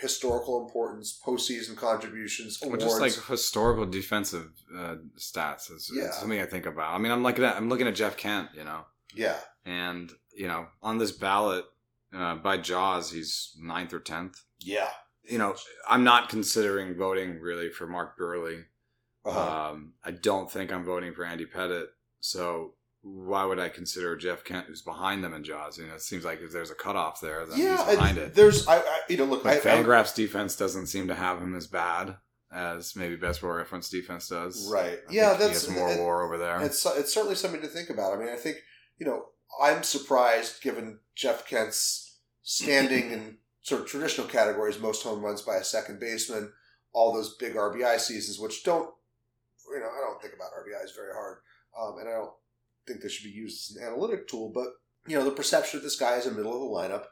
S3: historical importance, postseason contributions,
S4: Well,
S3: awards.
S4: just like historical defensive uh, stats is,
S3: Yeah.
S4: something I think about. I mean, I'm looking at I'm looking at Jeff Kent, you know,
S3: yeah,
S4: and you know, on this ballot uh, by Jaws, he's ninth or tenth.
S3: yeah,
S4: You know, I'm not considering voting really for Mark Buehrle.
S3: uh-huh.
S4: Um, I don't think I'm voting for Andy Pettitte. So why would I consider Jeff Kent, who's behind them in Jaws? You know, it seems like if there's a cutoff there, then
S3: yeah.
S4: he's behind it.
S3: There's, I, I, you know, look,
S4: Like
S3: I, I,
S4: Fangraphs defense doesn't seem to have him as bad as maybe Baseball Reference defense does.
S3: right,
S4: I
S3: yeah, that's
S4: has more
S3: it-
S4: war over there.
S3: It's it's certainly something to think about. I mean, I think you know I'm surprised given Jeff Kent's standing in sort of traditional categories, most home runs by a second baseman, all those big RBI seasons, which don't you know I don't think about RBIs very hard, um, and I don't think they should be used as an analytic tool. But you know the perception of this guy is a middle of the lineup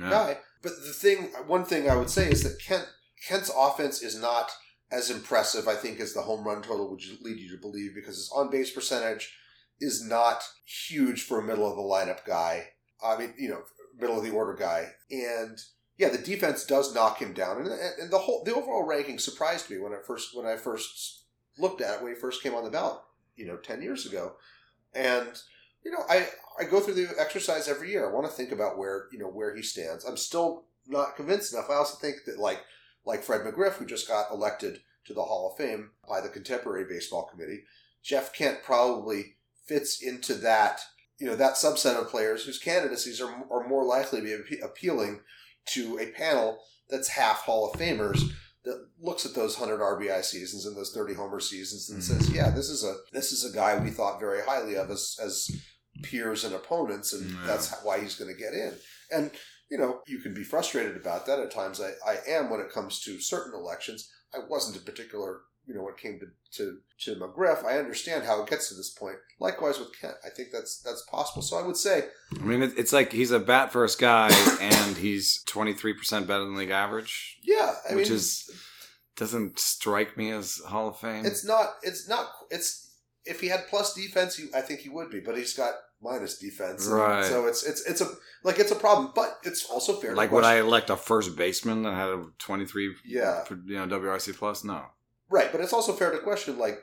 S4: Yeah.
S3: guy. But the thing, one thing I would say is that Kent Kent's offense is not as impressive, I think, as the home run total would lead you to believe, because his on base percentage is not huge for a middle of the lineup guy. I mean, you know, middle of the order guy, and yeah, the defense does knock him down, and, and the whole the overall ranking surprised me when I first when I first looked at it when he first came on the ballot, you know, ten years ago, and you know, I I go through the exercise every year. I want to think about where you know where he stands. I'm still not convinced enough. I also think that like like Fred McGriff, who just got elected to the Hall of Fame by the Contemporary Baseball Committee, Jeff Kent probably fits into that you know that subset of players whose candidacies are are more likely to be appealing to a panel that's half Hall of Famers looks at those 100 RBI seasons and those 30 homer seasons and mm-hmm. says, "Yeah, this is a this is a guy we thought very highly of as as peers and opponents, and
S4: Yeah.
S3: that's why he's going to get in." And you know, you can be frustrated about that at times. I, I am when it comes to certain elections. I wasn't in particular, you know, when it came to, to to McGriff. I understand how it gets to this point. Likewise with Kent, I think that's that's possible. So I would say,
S4: I mean, it's like he's a bat first guy, and he's 23% better than league average,
S3: yeah, I
S4: which
S3: mean,
S4: is doesn't strike me as Hall of Fame.
S3: It's not. It's not. It's if he had plus defense, he, I think he would be. But he's got minus defense,
S4: Right.
S3: So it's it's it's a like it's a problem. But it's also fair. to
S4: like would I elect a first baseman that had a 23
S3: Yeah,
S4: you know WRC plus? No.
S3: Right. But it's also fair to question like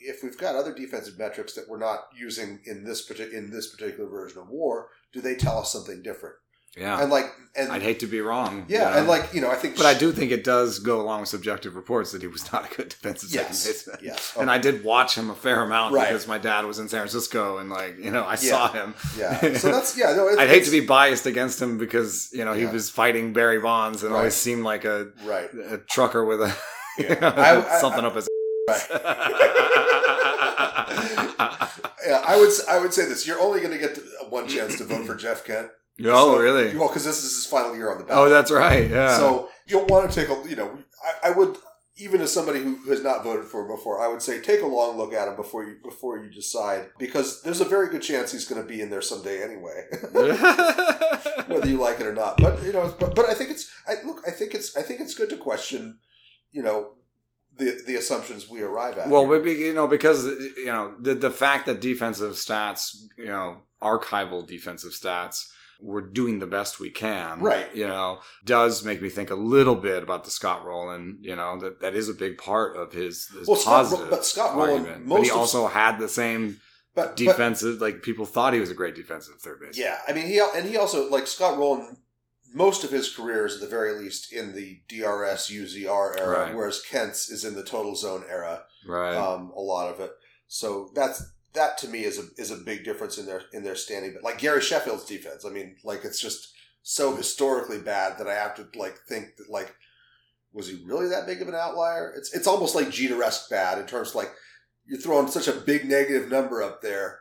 S3: if we've got other defensive metrics that we're not using in this partic- in this particular version of War, do they tell us something different?
S4: Yeah.
S3: And like and
S4: I'd hate to be wrong.
S3: yeah,
S4: know?
S3: and like you know, I think
S4: But I do think it does go along with subjective reports that he was not a good defensive
S3: yes,
S4: second baseman.
S3: yes,
S4: And I did watch him a fair amount
S3: Right.
S4: because my dad was in San Francisco and like, you know, I
S3: Yeah.
S4: saw him.
S3: yeah. So that's yeah. No, it's,
S4: I'd hate to be biased against him because, you know, he
S3: Yeah.
S4: was fighting Barry Bonds and
S3: Right.
S4: always seemed like a,
S3: right.
S4: a trucker with a
S3: Yeah. I-
S4: something
S3: I-
S4: up his
S3: Yeah, I would I would say this: you're only going to get one chance to vote for Jeff Kent.
S4: Oh,
S3: So-
S4: really?
S3: Well, because this is his final year on the
S4: Oh, that's right. Yeah.
S3: So you'll want to take a, you know, I, I would, even as somebody who has not voted for him before, I would say take a long look at him before you before you decide, because there's a very good chance he's going to be in there someday anyway, whether you like it or not. But you know, but, but I think it's, I look, I think it's, I think it's good to question, you know, the the assumptions we arrive at.
S4: Well, maybe you know because you know the the fact that defensive stats, you know, archival defensive stats, we're doing the best we can,
S3: Right.
S4: You know, does make me think a little bit about the Scott Rolen. You know that that is a big part of his, his
S3: Well, Scott
S4: positive
S3: but Scott
S4: Rolen. But he
S3: most of-
S4: also had the same
S3: but, but
S4: defensive. like people thought he was a great defensive third base.
S3: Yeah, I mean he and he also like Scott Rolen. Most of his career is at the very least in the DRS UZR era,
S4: Right.
S3: whereas Kent's is in the total zone era.
S4: right.
S3: Um, a lot of it. So that's that to me is a is a big difference in their in their standing. But like Gary Sheffield's defense, I mean, like it's just so historically bad that I have to like think that like was he really that big of an outlier? It's it's almost like Jeter esque bad in terms of like you're throwing such a big negative number up there,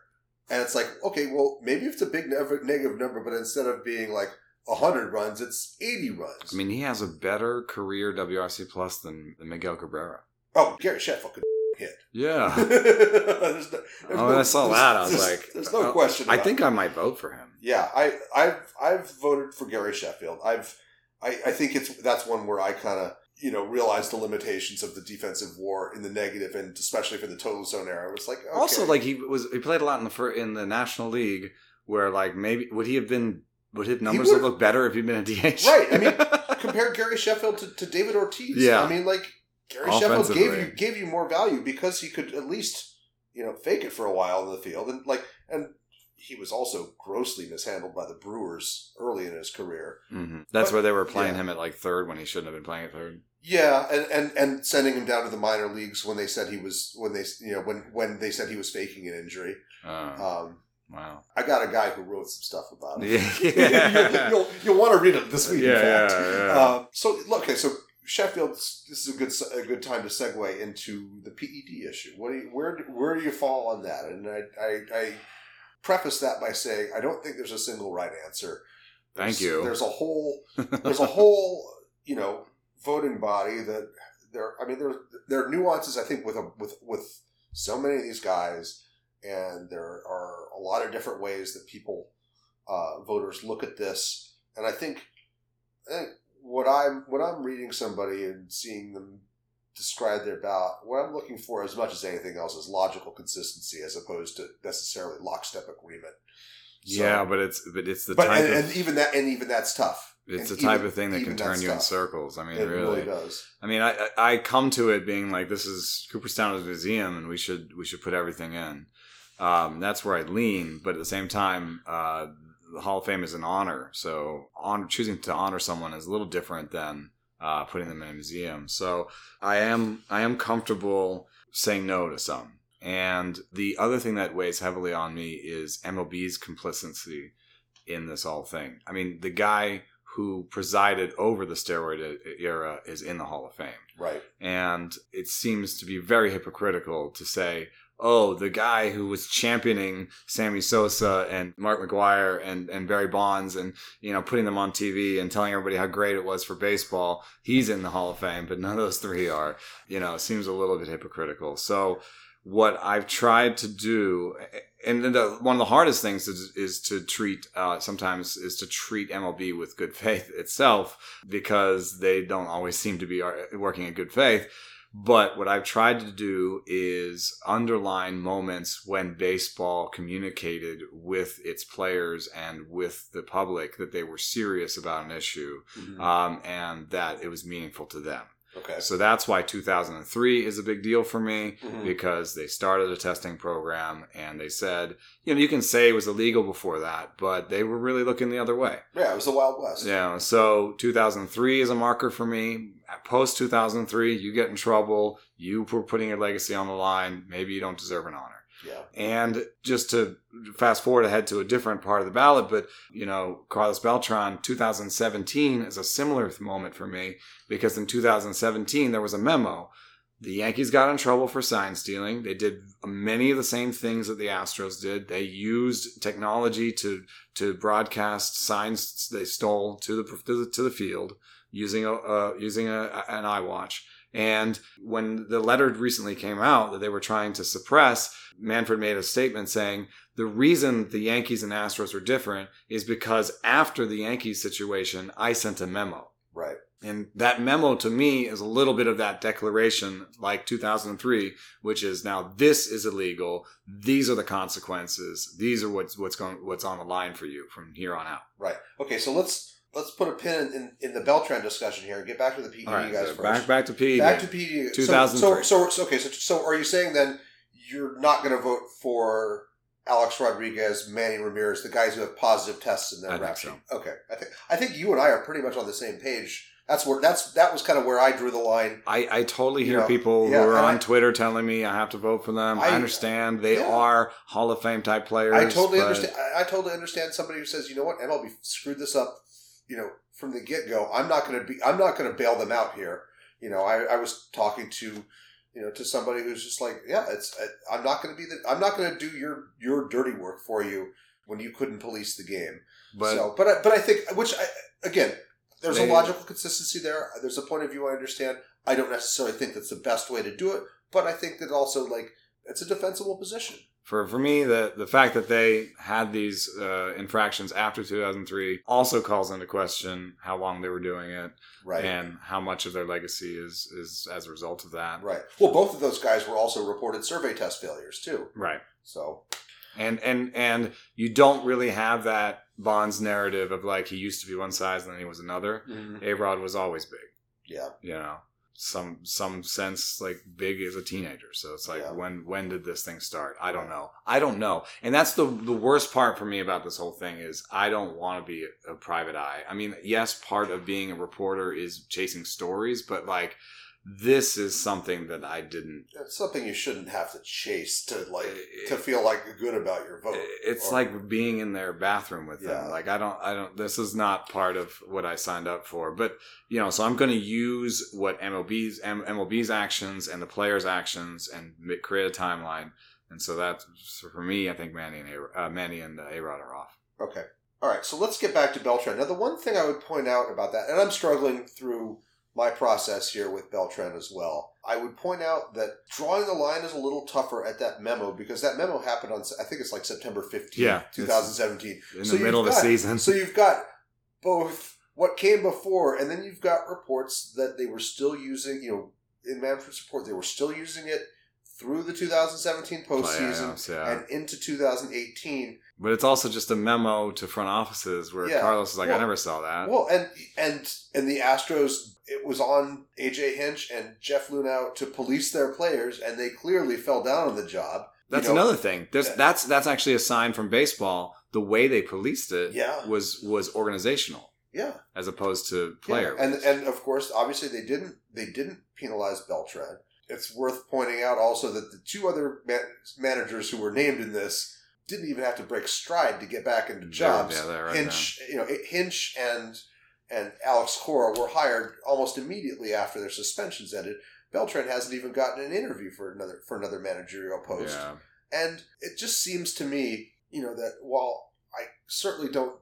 S3: and it's like okay, well maybe it's a big negative number, but instead of being like hundred runs, it's eighty runs.
S4: I mean, he has a better career WRC plus than, than Miguel Cabrera.
S3: oh, Gary Sheffield could hit.
S4: Yeah.
S3: There's no- there's
S4: Oh,
S3: no-
S4: I saw that. I was
S3: there's-
S4: like,
S3: there's no
S4: uh,
S3: question.
S4: I think
S3: it.
S4: I might vote for him.
S3: yeah, I, I've, I've voted for Gary Sheffield. I've, I, I think it's that's one where I kind of you know realized the limitations of the defensive war in the negative, and especially for the total zone era. It was like okay.
S4: Also, like he was, he played a lot in the in the National League, where like maybe would he have been would his numbers have looked better if he'd been a DH?
S3: Right, I mean, compare Gary Sheffield to, to David Ortiz.
S4: Yeah.
S3: I mean, like Gary Sheffield gave you gave you more value because he could at least you know fake it for a while in the field, and like and he was also grossly mishandled by the Brewers early in his career.
S4: hmm That's
S3: But-
S4: where they were playing
S3: yeah.
S4: him at like third when he shouldn't have been playing at third.
S3: Yeah, and, and and sending him down to the minor leagues when they said he was when they you know when when they said he was faking an injury.
S4: Uh,
S3: Um,
S4: wow.
S3: I got a guy who wrote some stuff about it.
S4: Yeah.
S3: you'll, you'll want to read it this week.
S4: Yeah,
S3: in fact.
S4: yeah, yeah.
S3: Uh, so look, okay, so Sheffield, this is a good a good time to segue into the PED issue. What do you, where do- where do you fall on that? And I, I I preface that by saying I don't think there's a single right answer.
S4: Thank
S3: There's-
S4: you.
S3: There's a whole there's a whole you know voting body that there. I mean, there there are nuances. I think with a with with so many of these guys, and there are a lot of different ways that people uh, voters look at this. And I think, I think what I'm when I'm reading somebody and seeing them describe their ballot, what I'm looking for as much as anything else is logical consistency as opposed to necessarily lockstep agreement. So-
S4: yeah, but it's but it's the
S3: but
S4: type
S3: and,
S4: of
S3: and even that and even that's tough.
S4: it's the type
S3: even-
S4: of thing that can turn you in circles. I mean,
S3: it
S4: really.
S3: really does.
S4: I mean, I I I come to it being like this is Cooperstown is a museum, and we should we should put everything in. Um, that's where I lean, but at the same time, uh, the Hall of Fame is an honor. So, on choosing to honor someone is a little different than uh, putting them in a museum. So, I am I am comfortable saying no to some. And the other thing that weighs heavily on me is MLB's complicity in this whole thing. I mean, the guy who presided over the steroid era is in the Hall of Fame.
S3: Right.
S4: And it seems to be very hypocritical to say, oh, the guy who was championing Sammy Sosa and Mark McGwire and, and Barry Bonds and, you know, putting them on TV and telling everybody how great it was for baseball, he's in the Hall of Fame, but none of those three are. You know, seems a little bit hypocritical. So what I've tried to do, and the, one of the hardest things is, is to treat, uh, sometimes is to treat MLB with good faith itself because they don't always seem to be uh, working in good faith. But what I've tried to do is underline moments when baseball communicated with its players and with the public that they were serious about an issue um, and that it was meaningful to them.
S3: Okay.
S4: So that's why 2003 is a big deal for me
S3: Mhm.
S4: because they started a testing program and they said, you know, you can say it was illegal before that, but they were really looking the other way.
S3: Yeah, it was the Wild West.
S4: Yeah, so 2003 is a marker for me. Post 2003, you get in trouble. You were putting your legacy on the line. Maybe you don't deserve an honor. And just to fast forward ahead to a different part of the ballot, but you know, Carlos Beltran, 2017 is a similar moment for me because in 2017 there was a memo. The Yankees got in trouble for sign stealing. They did many of the same things that the Astros did. They used technology to to broadcast signs they stole to the to the, to the field using a uh, using a, an iWatch. And when the letter recently came out that they were trying to suppress, Manfred made a statement saying the reason the Yankees and Astros are different is because after the Yankees situation, I sent a memo.
S3: Right.
S4: And that memo to me is a little bit of that declaration, like 2003, which is now this is illegal. These are the consequences. These are what's what's going what's on the line for you from here on out.
S3: Right. Okay. So let's let's put a pin in, in the Beltran discussion here and get back to the PED
S4: right,
S3: guys
S4: so
S3: first.
S4: back back to P.
S3: Back to PED. So-
S4: 2003.
S3: So, so, so okay. So, so are you saying then you're not going to vote for Alex Rodriguez, Manny Ramirez, the guys who have positive tests in their rap
S4: so.
S3: sheet? Okay. I think I think you and I are pretty much on the same page. That's where that's that was kind of where I drew the line.
S4: I, I totally hear
S3: You know,
S4: people
S3: yeah,
S4: who are on
S3: I-
S4: Twitter telling me I have to vote for them. I,
S3: I-
S4: understand they
S3: yeah.
S4: are Hall of Fame type players.
S3: I totally understand. I, I totally understand somebody who says, you know what, MLB screwed this up. You know, from the get go, I'm not going to be. I'm not going to bail them out here. You know, I, I was talking to, you know, to somebody who's just like, yeah, it's. I'm not going to be the. I'm not going to do your your dirty work for you when you couldn't police the game.
S4: But
S3: so, but I, but I think, which I again, there's
S4: They-
S3: a logical consistency there. There's a point of view I understand. I don't necessarily think that's the best way to do it, but I think that also like it's a defensible position.
S4: For for me, the the fact that they had these uh, infractions after 2003 also calls into question how long they were doing it
S3: Right.
S4: and how much of their legacy is is as a result of that.
S3: Right. Well, both of those guys were also reported survey test failures too.
S4: Right.
S3: So
S4: And and and you don't really have that Bonds narrative of like he used to be one size and then he was another. A Rod was always big.
S3: yeah,
S4: you know some some sense like big as a teenager. So it's like
S3: Yeah.
S4: when when did this thing start? I don't know. I don't know. And that's the the worst part for me about this whole thing is i don't want to be a, a private eye. I mean yes part of being a reporter is chasing stories but like this is something that i didn't
S3: it's something you shouldn't have to chase to like
S4: It-
S3: to feel like good about your vote.
S4: it's
S3: Or-
S4: like being in their bathroom with
S3: Yeah.
S4: them like i don't i don't this is not part of what i signed up for but you know so i'm going to use what mlb's M- mlb's actions and the players actions and create a timeline and so that's so for me i think manny and a uh, manny and uh, a-rod are off
S3: Okay. All right. So let's get back to Beltran. Now, the one thing I would point out about that, and I'm struggling through my process here with Beltran as well, I would point out that drawing the line is a little tougher at that memo because that memo happened on, I think it's like September 15th,
S4: Yeah,
S3: 2017.
S4: in
S3: So
S4: the middle of the season
S3: So you've got both what came before, and then you've got reports that they were still using, you know, in Manfred's report, they were still using it through the 2017 postseason
S4: Playoffs, yeah.
S3: and into 2018.
S4: but it's also just a memo to front offices where
S3: Yeah.
S4: carlos is like
S3: Well-
S4: i never saw that
S3: Well, and and and the Astros, it was on AJ Hinch and Jeff Luhnow to police their players, and they clearly fell down on the job. You
S4: That's
S3: know,
S4: another thing. There's
S3: Yeah.
S4: that's that's actually a sign from baseball. The way they policed it
S3: Yeah.
S4: was was organizational
S3: Yeah,
S4: as opposed to
S3: yeah.
S4: player.
S3: and and of course, obviously, they didn't they didn't penalize Beltran. It's worth pointing out also that the two other man- managers who were named in this didn't even have to break stride to get back into jobs.
S4: Yeah, right
S3: Hinch, you know, Hinch and and Alex Cora were hired almost immediately after their suspensions ended. Beltran hasn't even gotten an interview for another for another managerial post,
S4: Yeah.
S3: and it just seems to me, you know, that while I certainly don't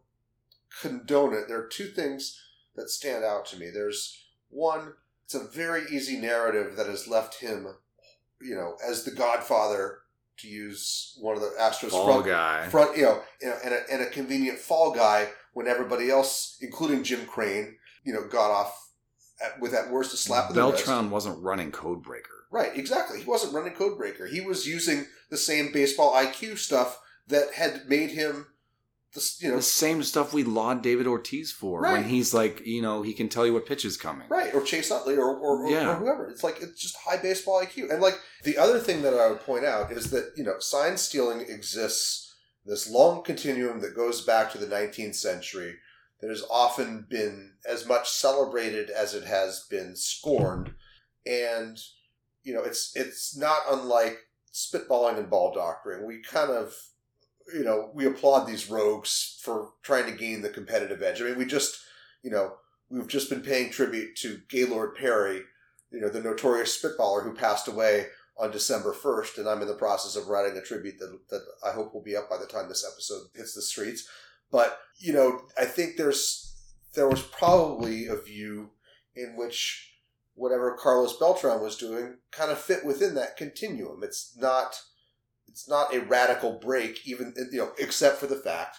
S3: condone it, there are two things that stand out to me. There's one, it's a very easy narrative that has left him, you know, as the Godfather, to use one of the Astros
S4: Fall
S3: front,
S4: guy.
S3: front, you know, you know, and a, and a convenient fall guy when everybody else, including Jim Crane, you know, got off at, with that worst a slap in the wrist.
S4: Beltran wasn't running Codebreaker.
S3: Right, exactly. He wasn't running Codebreaker. He was using the same baseball IQ stuff that had made him, the you know,
S4: The same stuff we laud David Ortiz for
S3: Right.
S4: when he's like, you know, he can tell you what pitch is coming.
S3: right, or Chase Utley, or or, or,
S4: Yeah.
S3: or whoever. It's like it's just high baseball IQ. And like the other thing that I would point out is that you know sign stealing exists this long continuum that goes back to the 19th century that has often been as much celebrated as it has been scorned. And you know it's it's not unlike spitballing and ball doctoring. We kind of you know we applaud these rogues for trying to gain the competitive edge. I mean we just you know we've just been paying tribute to gaylord perry you know the notorious spitballer who passed away on December 1st, and I'm in the process of writing a tribute that, that I hope will be up by the time this episode hits the streets. But, you know, I think there's there was probably a view in which whatever Carlos Beltran was doing kind of fit within that continuum. It's not it's not a radical break, even you know, except for the fact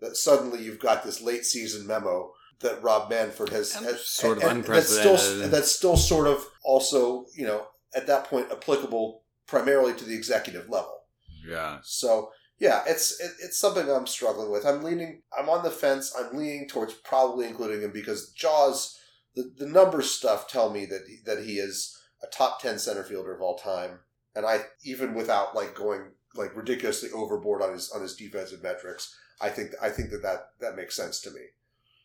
S3: that suddenly you've got this late season memo that Rob Manfred has, has
S4: sort of
S3: and That's still, that's still sort of also you know at that point applicable primarily to the executive level.
S4: Yeah.
S3: So yeah, it's it, it's something I'm struggling with. I'm leaning. I'm on the fence. I'm leaning towards probably including him because Jaws, the the numbers stuff tell me that he, that he is a top ten center fielder of all time, and I even without like going like ridiculously overboard on his on his defensive metrics, I think I think that that, that makes sense to me.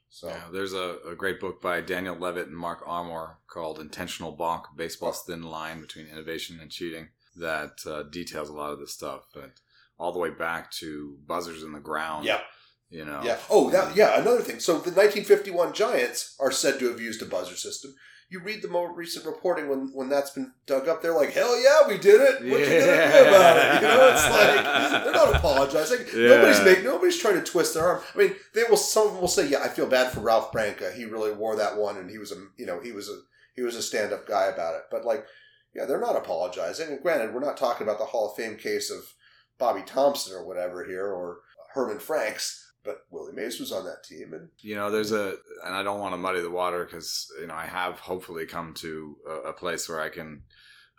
S3: So
S4: Yeah, there's a, a great book by Daniel Levitt and Mark Armour called Intentional Balk Baseball's Thin Line Between Innovation and Cheating that uh, details a lot of this stuff. But all the way back to buzzers in the ground.
S3: yeah,
S4: You know.
S3: yeah. Oh, that, yeah. Another thing. So the 1951 Giants are said to have used a buzzer system. You read the more recent reporting when when that's been dug up. They're like, "Hell yeah, we did it! What you gonna do about it?" You know, it's like they're not apologizing. Nobody's
S4: Yeah.
S3: make, nobody's trying to twist their arm. I mean, they will. Some of them will say, "Yeah, I feel bad for Ralph Branca. He really wore that one, and he was a you know he was a he was a stand up guy about it." But like, yeah, they're not apologizing. And granted, we're not talking about the Hall of Fame case of Bobby Thomson or whatever here, or Herman Franks. But Willie Mays was on that team, and
S4: You know, there's a, and I don't want to muddy the water because, you know, I have hopefully come to a, a place where I can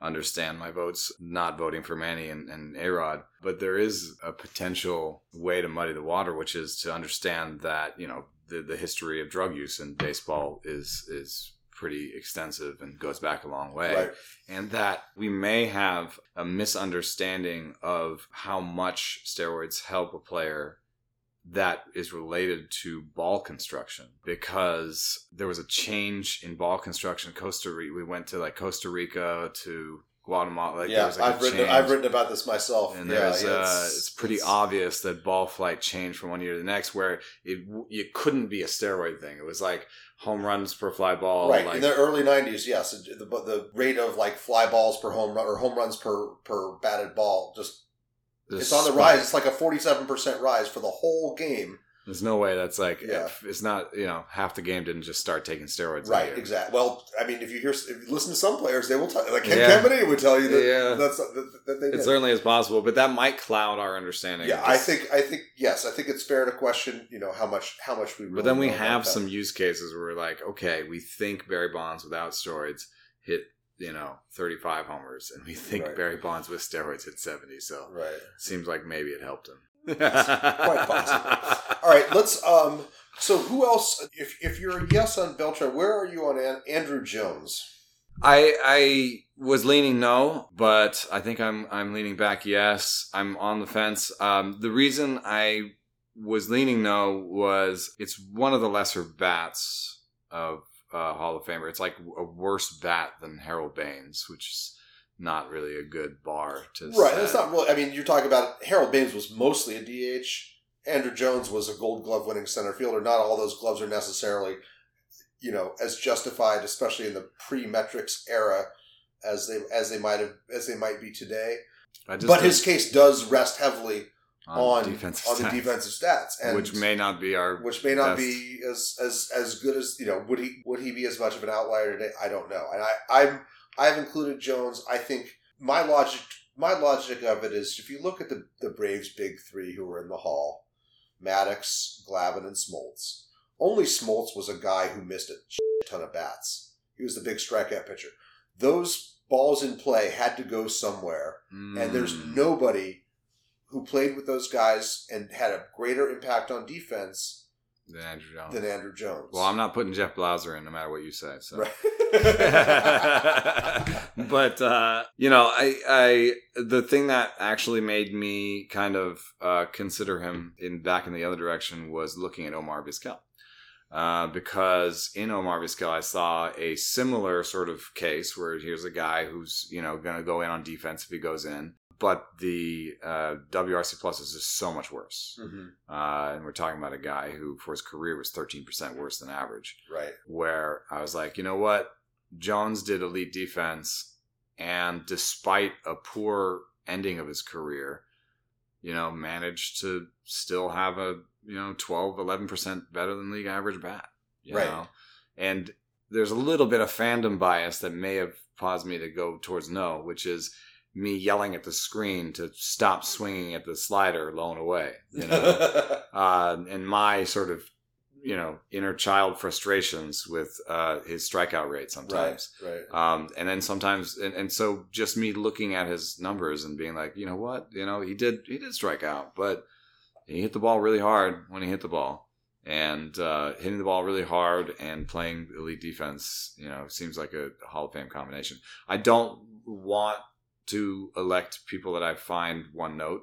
S4: understand my votes, not voting for Manny and, and A-Rod. But there is a potential way to muddy the water, which is to understand that, you know, the, the history of drug use in baseball is, is pretty extensive and goes back a long way
S3: right,
S4: and that we may have a misunderstanding of how much steroids help a player that is related to ball construction because there was a change in ball construction costa rica we went to like costa rica to guatemala like
S3: yeah,
S4: like
S3: I've written
S4: change.
S3: I've written about this myself.
S4: and
S3: yeah,
S4: there's,
S3: yeah,
S4: uh, it's, pretty
S3: it's-
S4: obvious that ball flight changed from one year to the next, where it it couldn't be a steroid thing. It was like home runs per fly ball,
S3: right
S4: Like,
S3: in the early '90s. Yes, the, the rate of like fly balls per home run or home runs per per batted ball just it's on the rise. It's like a 47 percent rise for the whole game.
S4: There's no way that's like
S3: Yeah.
S4: it's not you know half the game didn't just start taking steroids.
S3: Right, exactly. Well, I mean, if you hear, if you listen to some players, they will tell. Like Ken
S4: Yeah.
S3: Would tell you that
S4: Yeah.
S3: that's that, that they
S4: It certainly is possible, but that might cloud our understanding.
S3: Yeah, I think I think yes, I think it's fair to question. You know how much how much we. Really
S4: But then we have some use cases where we're like, okay, we think Barry Bonds without steroids hit you know 35 homers, and we think
S3: Right.
S4: Barry Bonds with steroids hit 70. So
S3: right.
S4: seems like maybe it helped him.
S3: quite possible. All right, let's. Um. So who else? If if you're a yes on Beltran, where are you on An- Andruw Jones?
S4: I I was leaning no, but I think I'm I'm leaning back yes. I'm on the fence. Um, the reason I was leaning no was it's one of the lesser bats of uh, Hall of Famer. It's like a worse bat than Harold Baines, which is not really a good bar to
S3: Right.
S4: set.
S3: That's not really. I mean, you're talking about Harold Baines was mostly a DH. Andruw Jones was a Gold Glove winning center fielder. Not all those gloves are necessarily, you know, as justified, especially in the pre-metrics era, as they as they might have as they might be today. But his case does rest heavily on
S4: defensive
S3: on the defensive stats, and
S4: which may not be our
S3: which may not
S4: best.
S3: be as as as good as you know. Would he would he be as much of an outlier today? I don't know. And I I'm I've included Jones. I think my logic my logic of it is if you look at the the Braves big three who were in the Hall, Maddux, Glavine, and Smoltz. Only Smoltz was a guy who missed a ton of bats. He was the big strikeout pitcher. Those balls in play had to go somewhere and there's
S4: Mm.
S3: nobody who played with those guys and had a greater impact on defense
S4: than Andruw Jones.
S3: than Andruw Jones.
S4: well, I'm not putting Jeff Blauser in, no matter what you say. So.
S3: right.
S4: but uh, you know, I, I the thing that actually made me kind of uh, consider him in back in the other direction was looking at Omar Vizquel. Uh, because in Omar Vizquel, I saw a similar sort of case where here's a guy who's you know going to go in on defense if he goes in, but the uh, WRC plus is just so much worse.
S3: Mhm.
S4: Uh, and we're talking about a guy who, for his career, was 13% worse than average
S3: Right.
S4: where I was like, you know what? Jones did elite defense, and despite a poor ending of his career, you know, managed to still have a, you know, 12, 11% better than league average bat.
S3: Right.
S4: Know? And there's a little bit of fandom bias that may have caused me to go towards no, which is me yelling at the screen to stop swinging at the slider low and away. You know? uh, and my sort of you know inner child frustrations with uh, his strikeout rate
S3: right.
S4: sometimes
S3: Right.
S4: um, and then sometimes and, and so just me looking at his numbers and being like you know what you know he did he did strike out but he hit the ball really hard when he hit the ball and uh, hitting the ball really hard and playing elite defense you know seems like a hall of fame combination i don't want to elect people that i find one note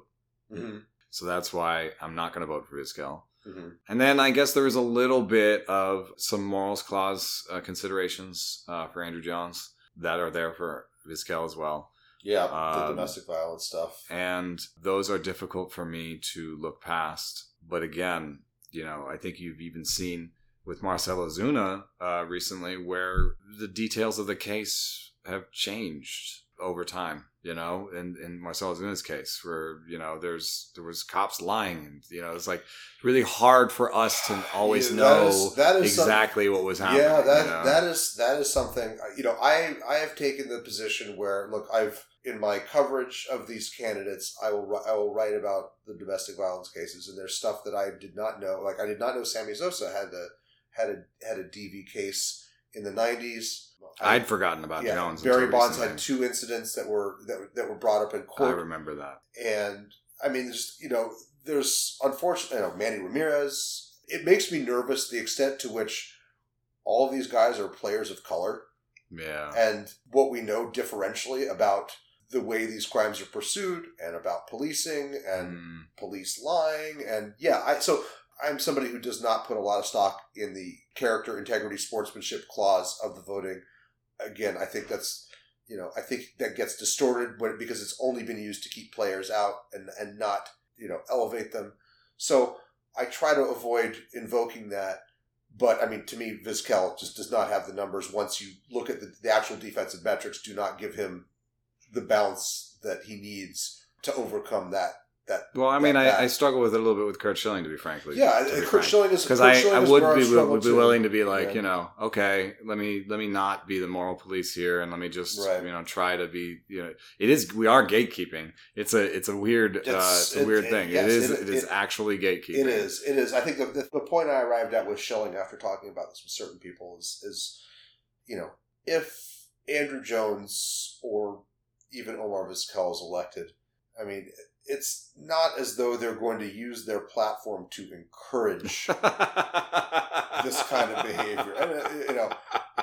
S3: Mhm.
S4: so that's why i'm not going to vote for Vizquel.
S3: Mhm.
S4: And then I guess there was a little bit of some morals clause uh, considerations uh, for Andruw Jones that are there for Vizquel as well.
S3: Yeah. the
S4: Um,
S3: domestic violence stuff.
S4: And those are difficult for me to look past. But again, you know, I think you've even seen with Marcell Ozuna uh, recently where the details of the case have changed over time. You know, in in Marcell Ozuna's case, where you know there's there was cops lying, and you know it's like really hard for us to always
S3: Yeah, that
S4: know
S3: is- that is
S4: exactly what was happening.
S3: Yeah, that
S4: you know?
S3: that is that is something. Uh, you know, I I have taken the position where look, I've in my coverage of these candidates, I will I will write about the domestic violence cases, and there's stuff that I did not know. Like I did not know Sammy Sosa had a had a had a DV case in the '90s.
S4: I'd forgotten about
S3: yeah,
S4: Jones.
S3: Barry Bonds
S4: recently.
S3: had two incidents that were that, that were brought up in court.
S4: I remember that.
S3: and I mean, just you know, there's unfortunately, you know, Manny Ramirez. It makes me nervous the extent to which all of these guys are players of color,
S4: Yeah.
S3: and what we know differentially about the way these crimes are pursued, and about policing and
S4: Mm.
S3: police lying, and yeah, I so. I'm somebody who does not put a lot of stock in the character, integrity, sportsmanship clause of the voting. Again, I think that's you know, I think that gets distorted when, because it's only been used to keep players out and, and not, you know, elevate them. So I try to avoid invoking that. But I mean, to me, Vizquel just does not have the numbers. Once you look at the, the actual defensive metrics, do not give him the balance that he needs to overcome that. That
S4: Well, I mean,
S3: that-
S4: I, I struggle with it a little bit with Curt Schilling, to be frankly.
S3: yeah,
S4: be
S3: Curt
S4: frank.
S3: Schilling is
S4: because I, I would be, would be willing to be like
S3: Yeah.
S4: you know okay let me let me not be the moral police here and let me just
S3: Right.
S4: you know try to be you know it is we are gatekeeping it's a it's a weird uh,
S3: It's-
S4: it's a
S3: it-
S4: weird
S3: it-
S4: thing
S3: yes,
S4: it is
S3: it-
S4: it is actually gatekeeping
S3: It is. It is. I think the, the, the point I arrived at with Schilling after talking about this with certain people is, is you know, if Andruw Jones or even Omar Vizquel is elected, I mean, it's not as though they're going to use their platform to encourage this kind of behavior. And, uh, you know,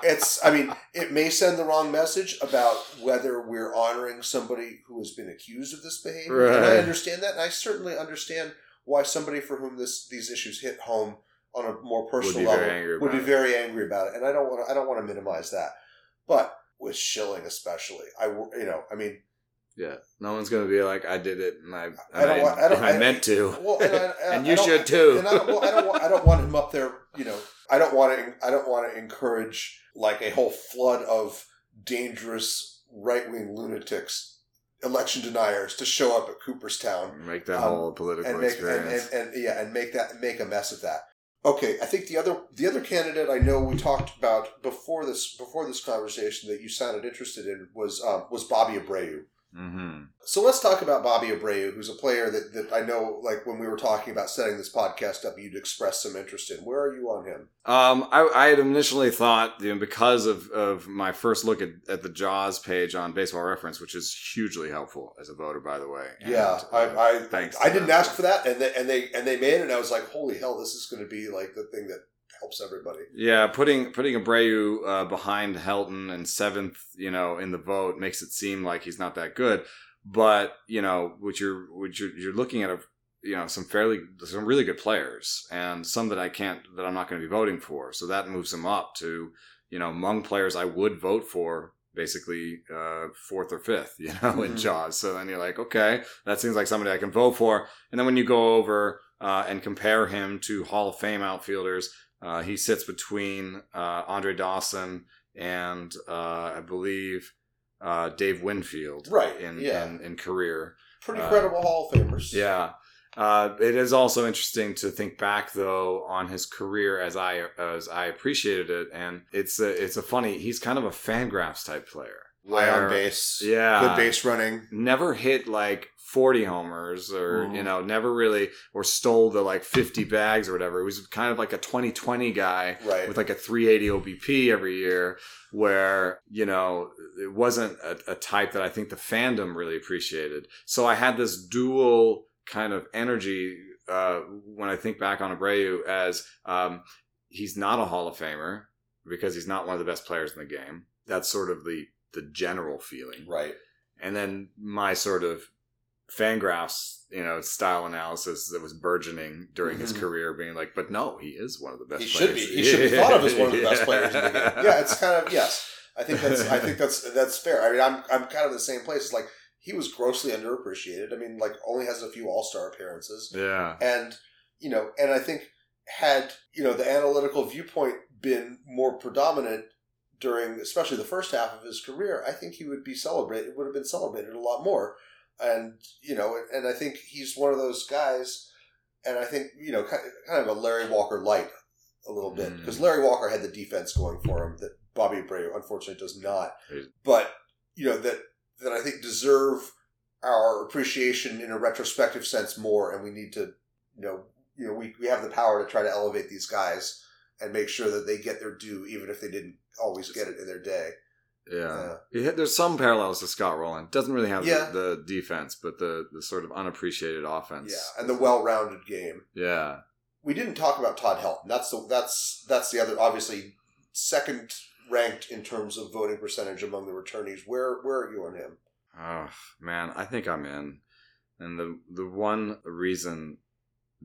S3: it's, I mean, it may send the wrong message about whether we're honoring somebody who has been accused of this behavior. And I understand that. And I certainly understand why somebody for whom this these issues hit home on a more personal
S4: be
S3: level would be
S4: it.
S3: very angry about it. And I don't want to, I don't want to minimize that. But with Schilling especially, I, you know, I mean,
S4: yeah no one's gonna be like I did it and I and
S3: I don't want- I don't-
S4: I meant to
S3: well, and, I,
S4: And you should too.
S3: And I, don't- well, I don't want, I don't want him up there. You know, I don't want to. I don't want to encourage like a whole flood of dangerous right wing lunatics, election deniers, to show up at Cooperstown
S4: make that
S3: Um,
S4: whole political
S3: and make and,
S4: experience
S3: and, and yeah, and make that make a mess of that. Okay, I think the other the other candidate I know we talked about before this before this conversation that you sounded interested in was um, was Bobby Abreu.
S4: Hmm
S3: So let's talk about Bobby Abreu, who's a player that, that I know, like when we were talking about setting this podcast up, you'd expressed some interest in. Where are you on him?
S4: Um, I, I had initially thought, you know, because of, of my first look at, at the Jaws page on Baseball Reference, which is hugely helpful as a voter, by the way. And,
S3: yeah,
S4: uh,
S3: I I,
S4: thanks
S3: I didn't
S4: them.
S3: ask for that, and they, and they and they made it, and I was like, holy hell, this is going to be like the thing that helps everybody.
S4: Yeah, putting putting Abreu uh, behind Helton and seventh, you know, in the vote makes it seem like he's not that good. But you know, what you're what you're, you're looking at a you know some fairly some really good players and some that I can't that I'm not going to be voting for. So that moves him up to you know among players I would vote for basically uh, fourth or fifth, you know, in
S3: Mhm.
S4: Jaws. So then you're like, okay, that seems like somebody I can vote for. And then when you go over uh, and compare him to Hall of Fame outfielders, uh, he sits between uh, Andre Dawson and uh, I believe uh, Dave Winfield,
S3: Right,
S4: In,
S3: yeah.
S4: in in career,
S3: Pretty
S4: Uh,
S3: credible Hall of Famers.
S4: yeah. Uh, it is also interesting to think back though on his career as I as I appreciated it, and it's a it's a funny. He's kind of a Fangraphs type player.
S3: high on base,
S4: Yeah,
S3: good base running.
S4: never hit like 40 homers or
S3: Mhm.
S4: you know never really or stole the like 50 bags or whatever it was kind of like a 2020 guy
S3: Right.
S4: with like a 380 obp every year where you know it wasn't a, a type that i think the fandom really appreciated so i had this dual kind of energy uh, when i think back on abreu as um, he's not a hall of famer because he's not one of the best players in the game that's sort of the the general feeling
S3: Right.
S4: and then my sort of fangraphs you know style analysis that was burgeoning during his
S3: Mhm.
S4: career being like but no he is one of the best
S3: He should
S4: players
S3: be. He should be thought of as one of the best players in the game.
S4: Yeah.
S3: Yeah, it's kind of yes. I think that's. I think that's that's fair. I mean, I'm I'm kind of the same place. It's like he was grossly underappreciated. I mean, like only has a few All Star appearances,
S4: yeah
S3: and you know, and I think had you know the analytical viewpoint been more predominant, during, especially the first half of his career, I think he would be celebrated. Would have been celebrated a lot more. And you know, and I think he's one of those guys. And I think you know, kind of a Larry Walker light a little bit
S4: Mm.
S3: because Larry Walker had the defense going for him that Bobby Abreu unfortunately does not. But you know that that I think deserve our appreciation in a retrospective sense more, and we need to you know you know we we have the power to try to elevate these guys and make sure that they get their due, even if they didn't always get it in their day.
S4: Yeah. Yeah, there's some parallels to Scott Rolen. Doesn't really have
S3: Yeah.
S4: the, the defense, but the, the sort of unappreciated offense.
S3: Yeah, and the well-rounded game.
S4: Yeah.
S3: We didn't talk about Todd Helton. That's the that's that's the other obviously second ranked in terms of voting percentage among the returnees. Where where are you on him?
S4: Oh man, I think I'm in. And the the one reason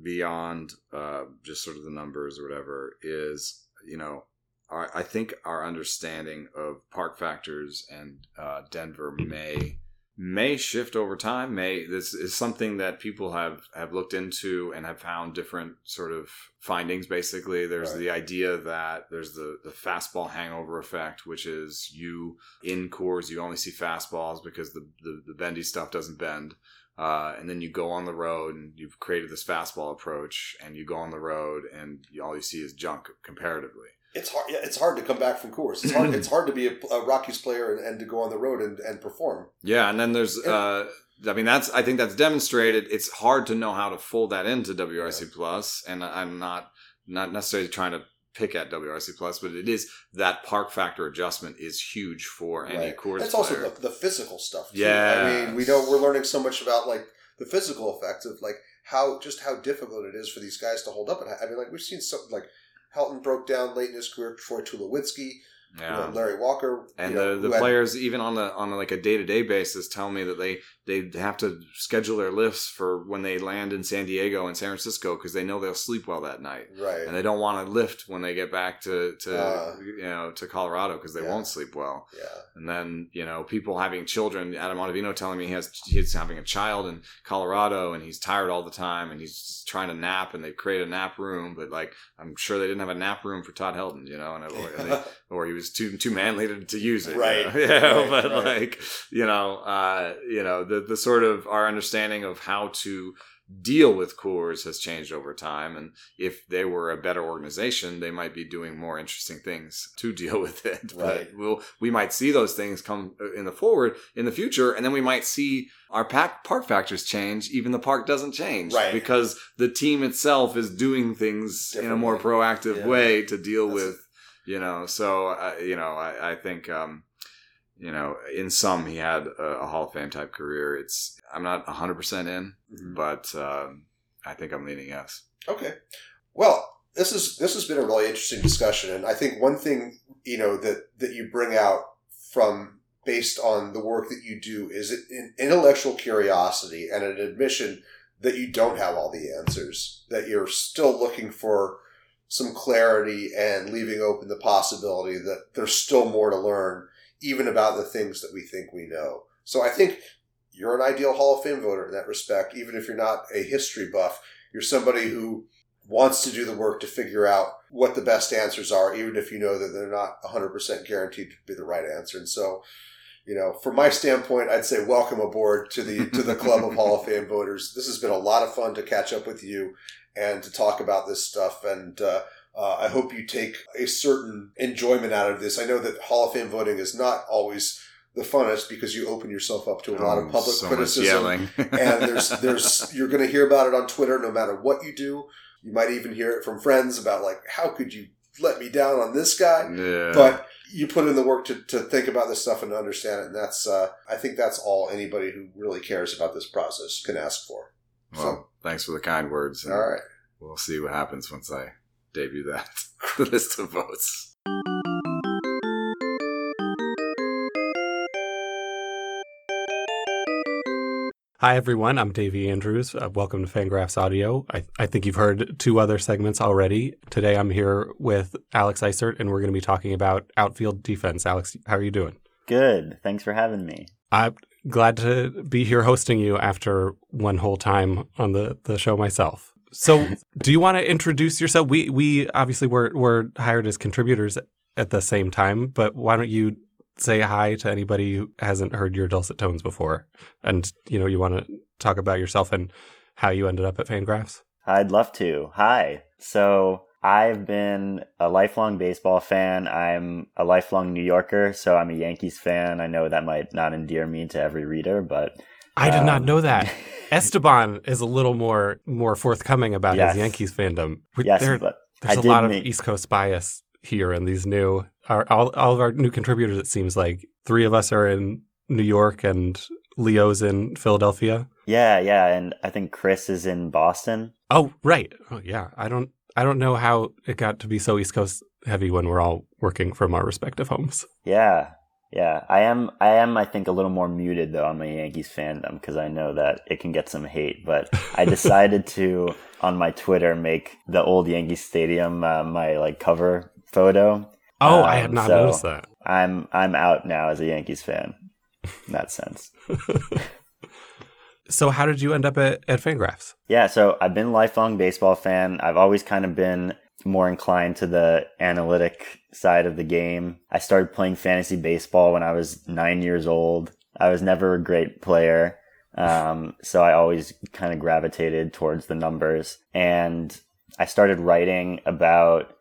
S4: beyond uh, just sort of the numbers or whatever is, you know, our, I think our understanding of park factors and uh, Denver may may shift over time. May this is something that people have have looked into and have found different sort of findings. Basically, there's
S3: Right.
S4: the idea that there's the the fastball hangover effect, which is you in Coors you only see fastballs because the the, the bendy stuff doesn't bend. Uh, and then you go on the road and you've created this fastball approach and you go on the road and you, all you see is junk comparatively.
S3: It's hard. Yeah, it's hard to come back from Coors. It's hard. it's hard to be a, a Rockies player and, and to go on the road and, and perform.
S4: Yeah, and then there's, uh, I mean, that's I think that's demonstrated. It's hard to know how to fold that into WRC plus, and I'm not not necessarily trying to pick at WRC plus, but it is that park factor adjustment is huge for any
S3: Right.
S4: Coors
S3: It's also the, the physical stuff. Too.
S4: Yeah.
S3: I mean, we know we're learning so much about like the physical effects of like how just how difficult it is for these guys to hold up. And I mean, like we've seen some like Helton broke down late in his career. Troy Tulowitzki, you
S4: yeah.
S3: know, Larry Walker,
S4: and
S3: you know,
S4: the, the
S3: had-
S4: players even on the on like a day to day basis tell me that they they have to schedule their lifts for when they land in San Diego and San Francisco because they know they'll sleep well that night
S3: right?
S4: and they don't want to lift when they get back to to
S3: Uh,
S4: you know to Colorado because they
S3: yeah.
S4: won't sleep well.
S3: yeah,
S4: And then you know people having children. Adam Ottavino telling me he has he's having a child in Colorado and he's tired all the time and he's trying to nap and they create a nap room, but like I'm sure they didn't have a nap room for Todd Helton, you know, and, or, and they, or he was too too manly to, to use it, you
S3: Right.
S4: know? Yeah,
S3: Right,
S4: but
S3: right.
S4: like you know, uh, you know the the sort of our understanding of how to deal with Coors has changed over time, and if they were a better organization, they might be doing more interesting things to deal with it.
S3: Right.
S4: But we'll we might see those things come uh, in the forward in the future, and then we might see our pack, park factors change. Even the park doesn't change,
S3: Right.
S4: Because the team itself is doing things in a more proactive
S3: Yeah.
S4: way to deal
S3: That's-
S4: with, you know. So uh, you know, I, I think. Um, you know, in some, he had a, a Hall of Fame type career. It's I'm not 100 percent in,
S3: Mhm.
S4: but um, I think I'm leaning yes.
S3: Okay. Well, this is this has been a really interesting discussion, and I think one thing you know that that you bring out from based on the work that you do is an intellectual curiosity and an admission that you don't have all the answers, that you're still looking for some clarity and leaving open the possibility that there's still more to learn, even about the things that we think we know. So I think you're an ideal Hall of Fame voter in that respect, even if you're not a history buff. You're somebody who wants to do the work to figure out what the best answers are, even if you know that they're not 100% guaranteed to be the right answer. And so, you know, from my standpoint, I'd say welcome aboard to the to the club of Hall of Fame voters. This has been a lot of fun to catch up with you and to talk about this stuff. And uh, uh, I hope you take a certain enjoyment out of this. I know that Hall of Fame voting is not always the funnest because you open yourself up to a lot of
S4: Oh,
S3: public
S4: so
S3: criticism and there's there's you're going to hear about it on Twitter no matter what you do. You might even hear it from friends about like how could you let me down on this guy?
S4: yeah.
S3: But you put in the work to, to think about this stuff and understand it, and that's uh, I think that's all anybody who really cares about this process can ask for.
S4: well, thanks for the kind words.
S3: All right.
S4: We'll see what happens once I debut that list of votes.
S5: Hi, everyone. I'm Davy Andrews. Uh, welcome to Fangraphs Audio. I, I think you've heard two other segments already. Today, I'm here with Alex Eisert, and we're going to be talking about outfield defense. Alex, how are you doing?
S6: Good. Thanks for having me.
S5: I'm glad to be here hosting you after one whole time on the, the show myself. So, do you want to introduce yourself? We we obviously were were hired as contributors at the same time, but why don't you say hi to anybody who hasn't heard your dulcet tones before? And, you know, you want to talk about yourself and how you ended up at Fangraphs?
S6: I'd love to. Hi. So I've been a lifelong baseball fan. I'm a lifelong New Yorker, so I'm a Yankees fan. I know that might not endear me to every reader, but
S5: I did not
S6: Um,
S5: know that. Esteban is a little more more forthcoming about
S6: Yes.
S5: his Yankees fandom.
S6: Yes,
S5: there-
S6: but
S5: there's
S6: I
S5: a lot of
S6: make-
S5: East Coast bias here in these new our, all all of our new contributors. It seems like three of us are in New York and Leo's in Philadelphia.
S6: yeah, yeah, and I think Chris is in Boston.
S5: Oh, right. Oh, yeah. I don't I don't know how it got to be so East Coast heavy when we're all working from our respective homes.
S6: Yeah, yeah. I am. I am. I think a little more muted though on my Yankees fandom because I know that it can get some hate. But I decided to on my Twitter make the old Yankee Stadium uh, my like cover photo.
S5: Oh, I had
S6: Um,
S5: not
S6: so-
S5: noticed that.
S6: I'm I'm out now as a Yankees fan. In that sense.
S5: So how did you end up at, at Fangraphs?
S6: Yeah, so I've been a lifelong baseball fan. I've always kind of been more inclined to the analytic side of the game. I started playing fantasy baseball when I was nine years old. I was never a great player. Um, so I always kind of gravitated towards the numbers. And I started writing about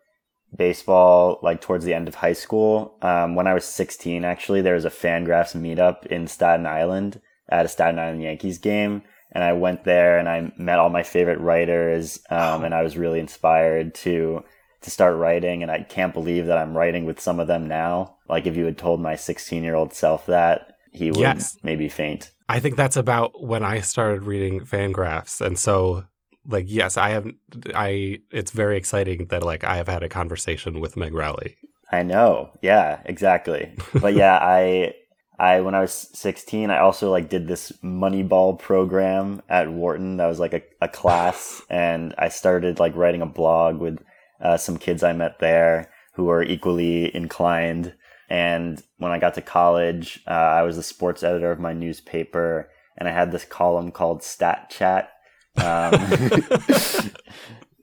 S6: baseball like towards the end of high school. Um, when I was 16, actually, there was a Fangraphs meetup in Staten Island at a Staten Island Yankees game. And I went there and I met all my favorite writers. Um, and I was really inspired to, to start writing. And I can't believe that I'm writing with some of them now. Like if you had told my 16 year old self that, he would
S5: Yes.
S6: maybe faint.
S5: I think that's about when I started reading Fangraphs, and so like yes, I have. I it's very exciting that like I have had a conversation with Meg Rowley.
S6: I know. Yeah, exactly. But yeah, I I when I was 16, I also like did this Moneyball program at Wharton. That was like a, a class and I started like writing a blog with uh, some kids I met there who were equally inclined. And when I got to college, uh, I was the sports editor of my newspaper and I had this column called Stat Chat. Um,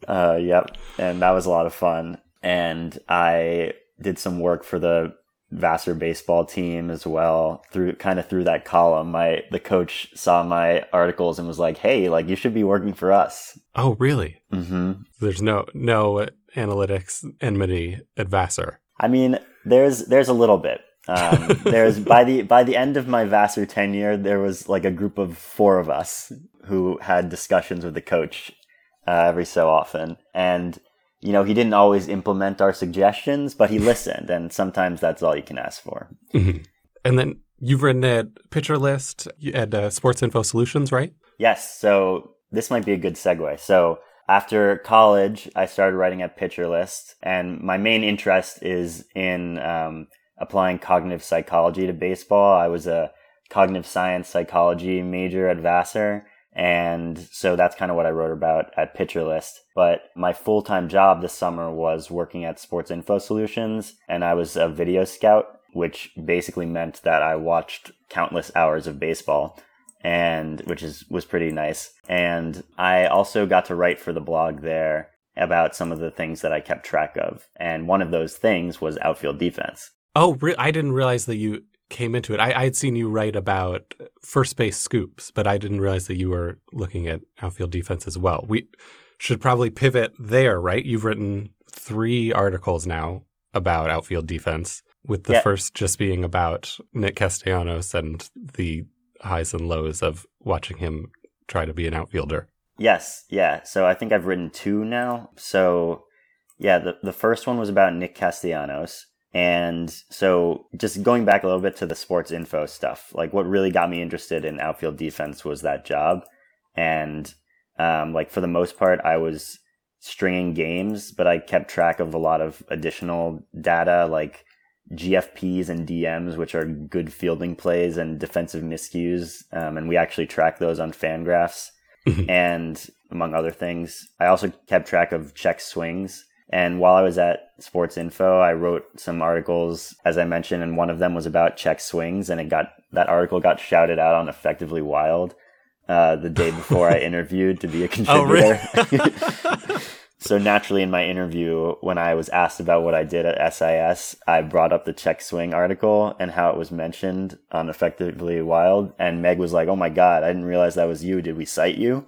S6: uh, yep. And that was a lot of fun. And I did some work for the Vassar baseball team as well through kind of through that column. My the coach saw my articles and was like, "Hey, like you should be working for us."
S5: Oh, really?
S6: hmm
S5: There's no no analytics enmity at Vassar.
S6: I mean, there's there's a little bit. Um, there's by the by the end of my Vassar tenure, there was like a group of four of us who had discussions with the coach uh, every so often, and you know he didn't always implement our suggestions, but he listened, and sometimes that's all you can ask for.
S5: Mhm. And then you've written at Pitcher List at uh, Sports Info Solutions, right?
S6: Yes, so this might be a good segue. So after college, I started writing at Pitcher List, and my main interest is in um, applying cognitive psychology to baseball. I was a cognitive science psychology major at Vassar, and so that's kind of what I wrote about at Pitcher List. But my full time job this summer was working at Sports Info Solutions, and I was a video scout, which basically meant that I watched countless hours of baseball and which is was pretty nice. And I also got to write for the blog there about some of the things that I kept track of. And one of those things was outfield defense.
S5: Oh, re- I didn't realize that you came into it. I, I had seen you write about first base scoops, but I didn't realize that you were looking at outfield defense as well. We should probably pivot there, right? You've written three articles now about outfield defense, with the
S6: Yeah.
S5: first just being about Nick Castellanos and the highs and lows of watching him try to be an outfielder.
S6: Yes, yeah. So I think I've written two now. So yeah, the the first one was about Nick Castellanos. And so just going back a little bit to the sports info stuff, like what really got me interested in outfield defense was that job. And um, like for the most part, I was stringing games, but I kept track of a lot of additional data like GFPs and DMs, which are good fielding plays and defensive miscues. Um, and we actually track those on Fangraphs and among other things. I also kept track of check swings. And while I was at Sports Info, I wrote some articles, as I mentioned, and one of them was about check swings, and it got that article got shouted out on Effectively Wild uh, the day before I interviewed to be a contributor.
S5: Oh, really?
S6: so naturally, in my interview, when I was asked about what I did at SIS, I brought up the check swing article and how it was mentioned on Effectively Wild. And Meg was like, "Oh my god, I didn't realize that was you. Did we cite you?"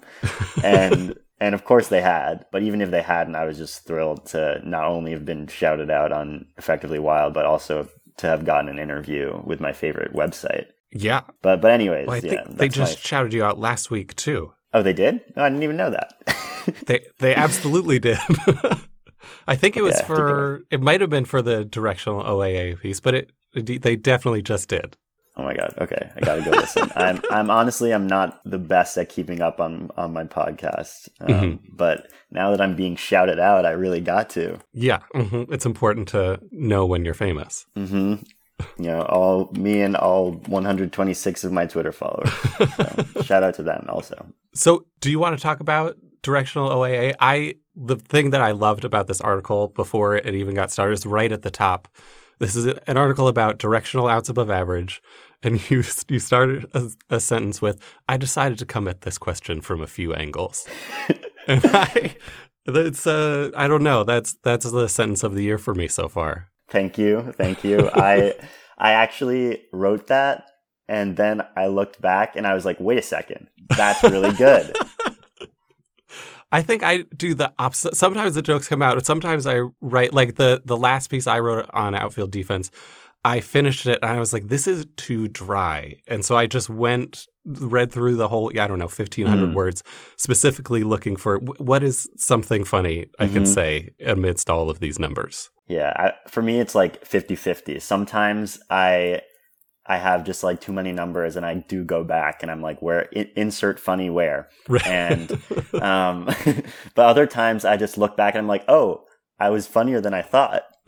S6: and and of course they had. But even if they hadn't, I was just thrilled to not only have been shouted out on Effectively Wild, but also to have gotten an interview with my favorite website.
S5: Yeah.
S6: But but anyways,
S5: Well, I
S6: yeah,
S5: think they just shouted you out last week too.
S6: oh they did. No, I didn't even know that.
S5: They they absolutely did. I think it was
S6: Yeah,
S5: for it might have been for the directional OAA piece, but it they definitely just did.
S6: Oh my god. Okay, I gotta go listen. I'm I'm honestly I'm not the best at keeping up on on my podcast, um,
S5: Mhm.
S6: but now that I'm being shouted out, I really got to.
S5: Yeah, hmm it's important to know when you're famous.
S6: Mm-hmm. You know, all me and all 126 of my Twitter followers. So, shout out to them also.
S5: So, do you want to talk about directional OAA? I the thing that I loved about this article before it even got started is right at the top. This is an article about directional outs above average, and you you started a, a sentence with, "I decided to come at this question from a few angles." and I, that's uh, I don't know. That's that's the sentence of the year for me so far.
S6: Thank you, thank you. I I actually wrote that, and then I looked back and I was like, wait a second, that's really good.
S5: I think I do the opposite. Sometimes the jokes come out, and sometimes I write like the the last piece I wrote on outfield defense. I finished it and I was like, this is too dry. And so I just went, read through the whole, I don't know, 1,500
S6: Mm.
S5: words, specifically looking for wh- what is something funny I can
S6: Mhm.
S5: say amidst all of these numbers.
S6: Yeah, I, for me it's like 50-50. Sometimes I I have just like too many numbers and I do go back and I'm like where in, insert funny where. And um but other times I just look back and I'm like, "Oh, I was funnier than I thought."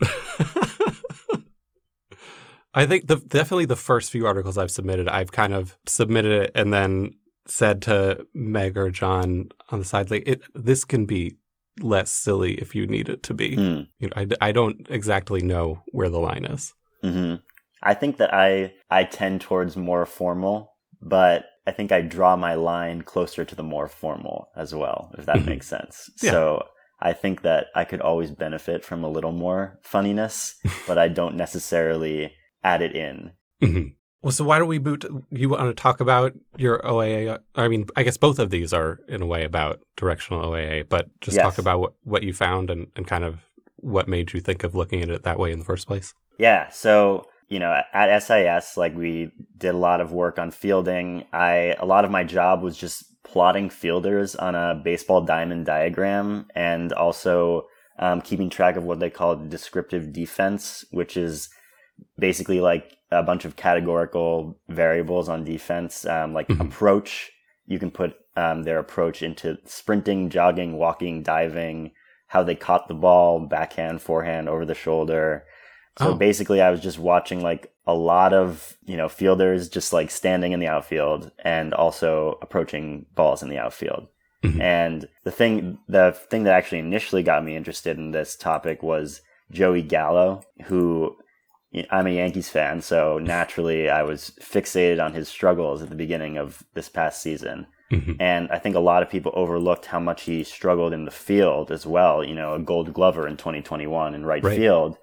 S5: I think the definitely the first few articles I've submitted, I've kind of submitted it and then said to Meg or John on the side, like, it this can be less silly if you need it to be.
S6: Hmm.
S5: You know, I, I don't exactly know where the line is.
S6: hmm I think that I I tend towards more formal, but I think I draw my line closer to the more formal as well, if that
S5: Mhm.
S6: makes sense.
S5: Yeah.
S6: So I think that I could always benefit from a little more funniness, but I don't necessarily add it in.
S5: Mhm. Well, so why don't we boot? You want to talk about your OAA? I mean, I guess both of these are in a way about directional OAA, but just
S6: Yes.
S5: talk about what, what you found and, and kind of what made you think of looking at it that way in the first place.
S6: Yeah. So, you know, at SIS, like we did a lot of work on fielding. I, a lot of my job was just plotting fielders on a baseball diamond diagram and also um, keeping track of what they call descriptive defense, which is basically like a bunch of categorical variables on defense, um, like
S5: Mhm.
S6: approach. You can put um, their approach into sprinting, jogging, walking, diving, how they caught the ball, backhand, forehand, over the shoulder. So
S5: Oh.
S6: basically, I was just watching like a lot of you know fielders just like standing in the outfield and also approaching balls in the outfield.
S5: Mhm.
S6: And the thing, the thing that actually initially got me interested in this topic was Joey Gallo, who I'm a Yankees fan, so naturally I was fixated on his struggles at the beginning of this past season.
S5: Mhm.
S6: And I think a lot of people overlooked how much he struggled in the field as well. You know, a gold glover in 2021 in right,
S5: Right.
S6: field.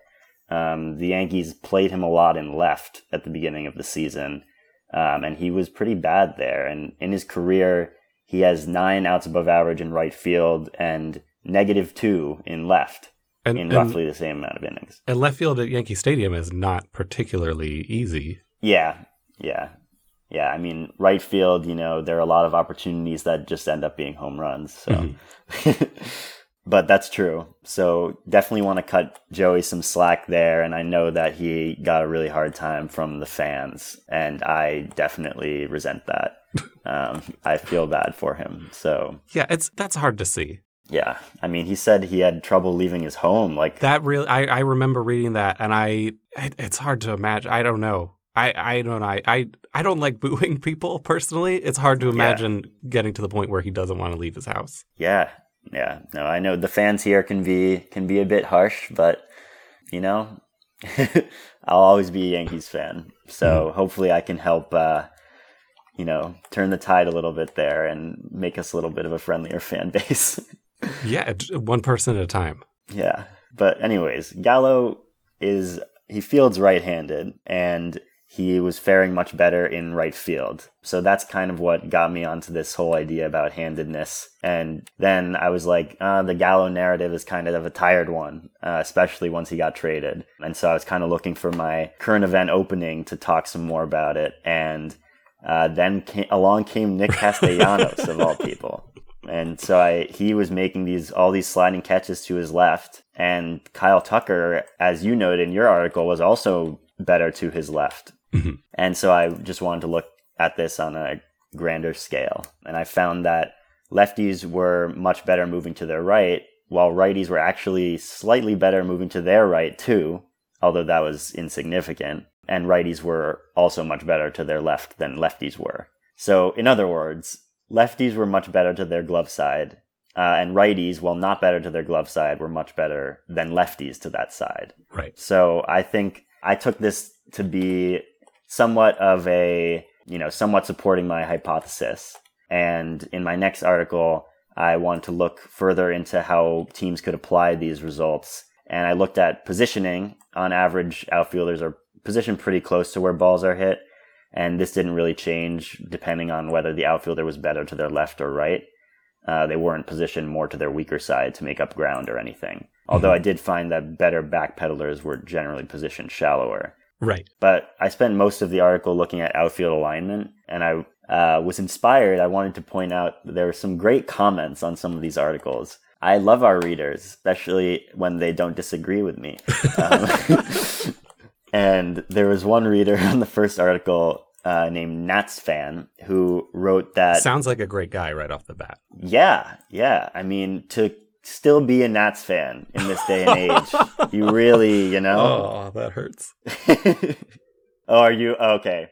S6: Um, the Yankees played him a lot in left at the beginning of the season. Um, and he was pretty bad there. And in his career, he has nine outs above average in right field and negative two in left
S5: And,
S6: in
S5: and,
S6: roughly the same amount of innings.
S5: and left field at Yankee Stadium is not particularly easy.
S6: Yeah, yeah, yeah. I mean, right field, you know, there are a lot of opportunities that just end up being home runs. So, but that's true. So definitely want to cut Joey some slack there. And I know that he got a really hard time from the fans, and I definitely resent that. um, I feel bad for him. So
S5: Yeah, it's that's hard to see.
S6: yeah, I mean, he said he had trouble leaving his home. Like
S5: That really, I, I remember reading that, and I, it, it's hard to imagine. I don't know. I, I don't know. I, I, I don't like booing people personally. It's hard to imagine getting to the point where he doesn't want to leave his house.
S6: Yeah, yeah. No, I know the fans here can be can be a bit harsh, but you know, I'll always be a Yankees fan. So hopefully, I can help. Uh, you know, turn the tide a little bit there and make us a little bit of a friendlier fan base.
S5: Yeah, one person at a time.
S6: Yeah. But anyways, Gallo is he fields right-handed and he was faring much better in right field. So that's kind of what got me onto this whole idea about handedness. And then I was like, uh, the Gallo narrative is kind of a tired one, uh, especially once he got traded. And so I was kind of looking for my current event opening to talk some more about it. And uh, then came, along came Nick Castellanos of all people. And so I, he was making these all these sliding catches to his left, and Kyle Tucker, as you noted in your article, was also better to his left.
S5: Mhm.
S6: And so I just wanted to look at this on a grander scale, and I found that lefties were much better moving to their right, while righties were actually slightly better moving to their right too, although that was insignificant. And righties were also much better to their left than lefties were. So, in other words, lefties were much better to their glove side, uh, and righties, while not better to their glove side, were much better than lefties to that side.
S5: Right.
S6: So I think I took this to be somewhat of a, you know, somewhat supporting my hypothesis. And in my next article, I want to look further into how teams could apply these results. And I looked at positioning. On average, outfielders are positioned pretty close to where balls are hit. And this didn't really change depending on whether the outfielder was better to their left or right. Uh, they weren't positioned more to their weaker side to make up ground or anything. Although I did find that better backpedalers were generally positioned shallower.
S5: Right.
S6: But I spent most of the article looking at outfield alignment, and I uh, was inspired. I wanted to point out that there were some great comments on some of these articles. I love our readers, especially when they don't disagree with me. Um, and there was one reader on the first article uh, named Nats fan who wrote that
S5: Sounds like a great guy right off the bat.
S6: yeah, yeah. I mean, to still be a Nats fan in this day and age, you really, you know.
S5: Oh, that hurts.
S6: oh, are you okay?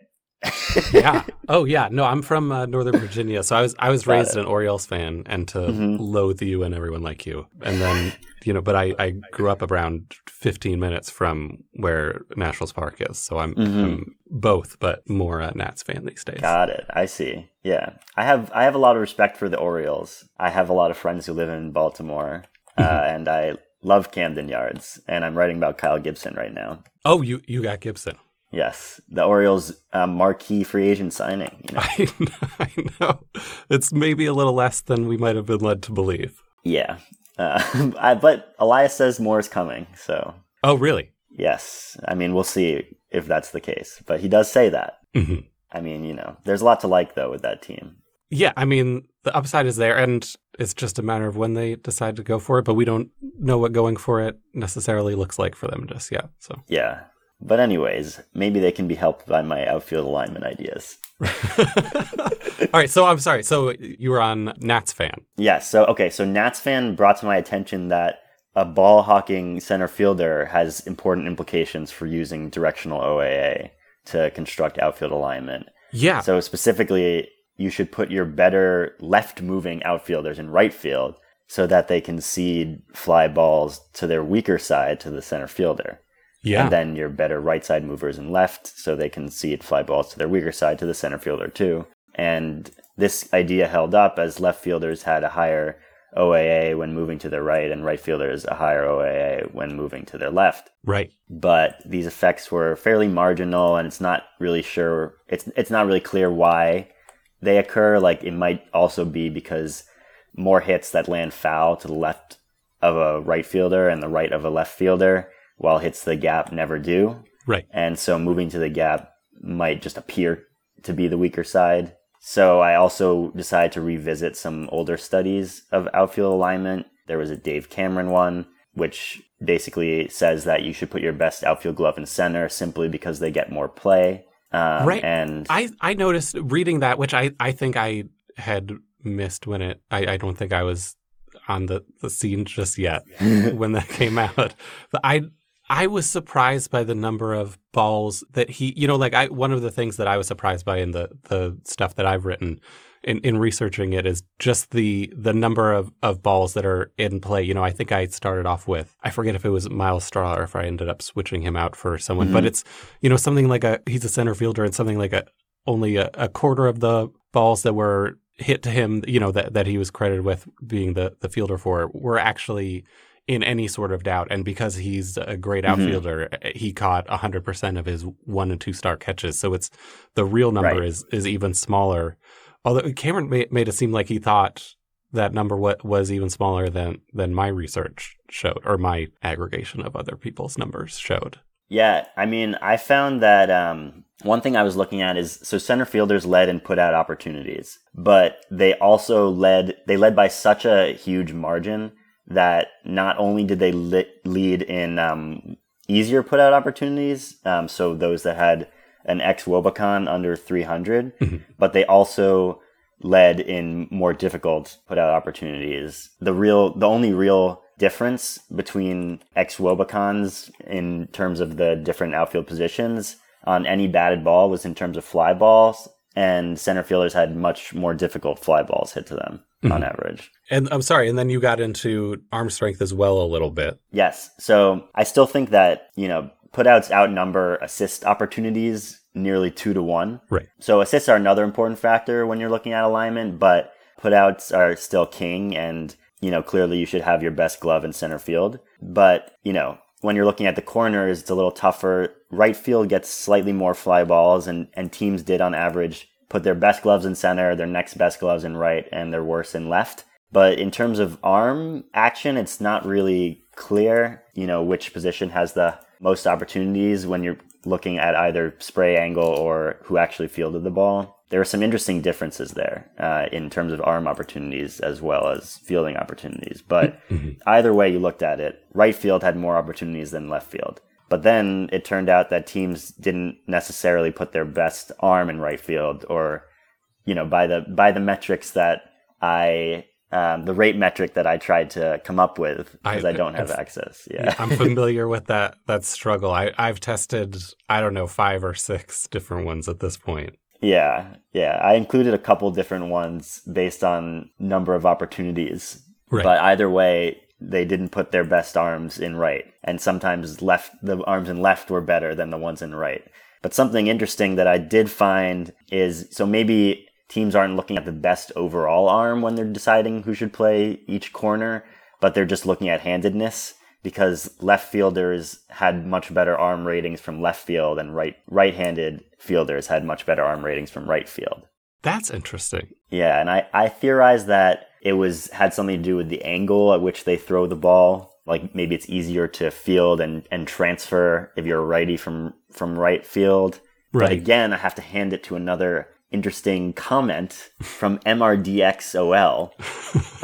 S5: Yeah. Oh, yeah. No, I'm from uh, Northern Virginia, so I was I was
S6: Got
S5: raised
S6: it.
S5: an Orioles fan, and to
S6: Mhm.
S5: loathe you and everyone like you, and then you know, but I I grew up around 15 minutes from where Nationals Park is, so I'm,
S6: Mhm.
S5: I'm both, but more a Nats fan these days.
S6: Got it. I see. Yeah, I have I have a lot of respect for the Orioles. I have a lot of friends who live in Baltimore, uh, and I love Camden Yards. And I'm writing about Kyle Gibson right now.
S5: Oh, you you got Gibson.
S6: Yes, the Orioles' um, marquee free agent signing. You know?
S5: I, I know it's maybe a little less than we might have been led to believe.
S6: yeah, uh, I, but Elias says more is coming. So
S5: Oh, really?
S6: yes, I mean we'll see if that's the case. But he does say that.
S5: hmm
S6: I mean, you know, there's a lot to like though with that team.
S5: Yeah, I mean, the upside is there, and it's just a matter of when they decide to go for it, but we don't know what going for it necessarily looks like for them just yet. So,
S6: Yeah. But anyways, maybe they can be helped by my outfield alignment ideas.
S5: all right, so I'm sorry. So, you were on Nats fan.
S6: Yes. So okay. So Nats fan brought to my attention that a ball hawking center fielder has important implications for using directional OAA to construct outfield alignment.
S5: Yeah.
S6: So specifically, you should put your better left moving outfielders in right field so that they can cede fly balls to their weaker side to the center fielder.
S5: Yeah.
S6: And then your better right side movers and left, so they can see it fly balls to their weaker side to the center fielder too. And this idea held up as left fielders had a higher OAA when moving to their right, and right fielders a higher OAA when moving to their left.
S5: right.
S6: But these effects were fairly marginal, and it's not really sure. It's it's not really clear why they occur. Like it might also be because more hits that land foul to the left of a right fielder and the right of a left fielder, while hits the gap never do.
S5: Right.
S6: And so moving to the gap might just appear to be the weaker side. So I also decided to revisit some older studies of outfield alignment. There was a Dave Cameron one, which basically says that you should put your best outfield glove in center simply because they get more play. Um,
S5: Right.
S6: And
S5: I, I noticed reading that, which I, I think I had missed when it, I, I don't think I was on the, the scene just yet when that came out. But I, I was surprised by the number of balls that he, you know, like I, one of the things that I was surprised by in the, the stuff that I've written in, in researching it is just the, the number of, of balls that are in play. You know, I think I started off with, I forget if it was Myles Straw or if I ended up switching him out for someone, but
S6: Mhm.
S5: it's, you know, something like a, he's a center fielder and something like a, only a, a quarter of the balls that were hit to him, you know, that, that he was credited with being the, the fielder for were actually in any sort of doubt. And because he's a great
S6: Mhm.
S5: outfielder, he caught 100% of his one and two star catches. So it's the real number
S6: Right.
S5: is, is even smaller. Although Cameron made, made it seem like he thought that number wa- was even smaller than, than my research showed or my aggregation of other people's numbers showed.
S6: Yeah, I mean, I found that um, one thing I was looking at is so center fielders led and put out opportunities, but they also led they led by such a huge margin that not only did they li- lead in um, easier put out opportunities, um, so those that had an xwOBAcon under 300,
S5: Mhm.
S6: but they also led in more difficult put out opportunities. The real, the only real difference between ex Wobacons in terms of the different outfield positions on any batted ball was in terms of fly balls, and center fielders had much more difficult fly balls hit to them on mm-hmm. average.
S5: And I'm sorry, and then you got into arm strength as well a little bit.
S6: Yes. So I still think that, you know, putouts outnumber assist opportunities nearly two to one.
S5: Right.
S6: So assists are another important factor when you're looking at alignment, but putouts are still king and, you know, clearly you should have your best glove in center field. But, you know, when you're looking at the corners, it's a little tougher. Right field gets slightly more fly balls and, and teams did on average put their best gloves in center, their next best gloves in right, and their worst in left. But in terms of arm action, it's not really clear, you know, which position has the most opportunities when you're looking at either spray angle or who actually fielded the ball. There are some interesting differences there uh, in terms of arm opportunities as well as fielding opportunities. But either way you looked at it, right field had more opportunities than left field. But then it turned out that teams didn't necessarily put their best arm in right field or, you know, by the, by the metrics that I, um, the rate metric that I tried to come up with because I,
S5: I-
S6: don't have access. Yeah.
S5: I'm familiar with that that struggle. I, I've tested, I don't know, five or six different ones at this point.
S6: Yeah, yeah. I included a couple different ones based on number of opportunities.
S5: Right.
S6: But either way, they didn't put their best arms in right. And sometimes left the arms in left were better than the ones in right. But something interesting that I did find is so maybe teams aren't looking at the best overall arm when they're deciding who should play each corner, but they're just looking at handedness because left fielders had much better arm ratings from left field and right right-handed fielders had much better arm ratings from right field.
S5: That's interesting.
S6: Yeah, and I, I theorize that it was had something to do with the angle at which they throw the ball. Like maybe it's easier to field and, and transfer if you're a righty from from right field. But
S5: Right.
S6: again, I have to hand it to another interesting comment from MRDXOL,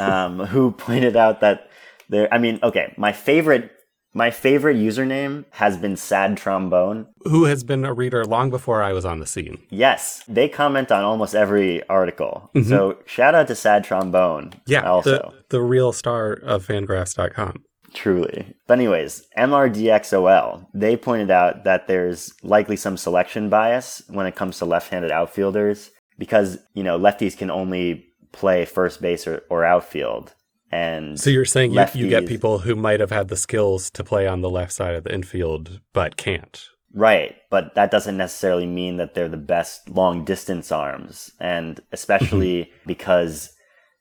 S6: um, who pointed out that there. I mean, okay, my favorite my favorite username has been Sad Trombone.
S5: Who has been a reader long before I was on the scene?
S6: Yes, they comment on almost every article. So shout out to Sad Trombone.
S5: Mm-hmm. Yeah,
S6: also
S5: the, the real star of fangraphs.com.
S6: truly. But anyways, MRDXOL they pointed out that there's likely some selection bias when it comes to left-handed outfielders because you know lefties can only play first base or, or outfield, and
S5: So you're saying you, you get people who might have had the skills to play on the left side of the infield, but can't.
S6: Right, but that doesn't necessarily mean that they're the best long distance arms. And especially mm-hmm. because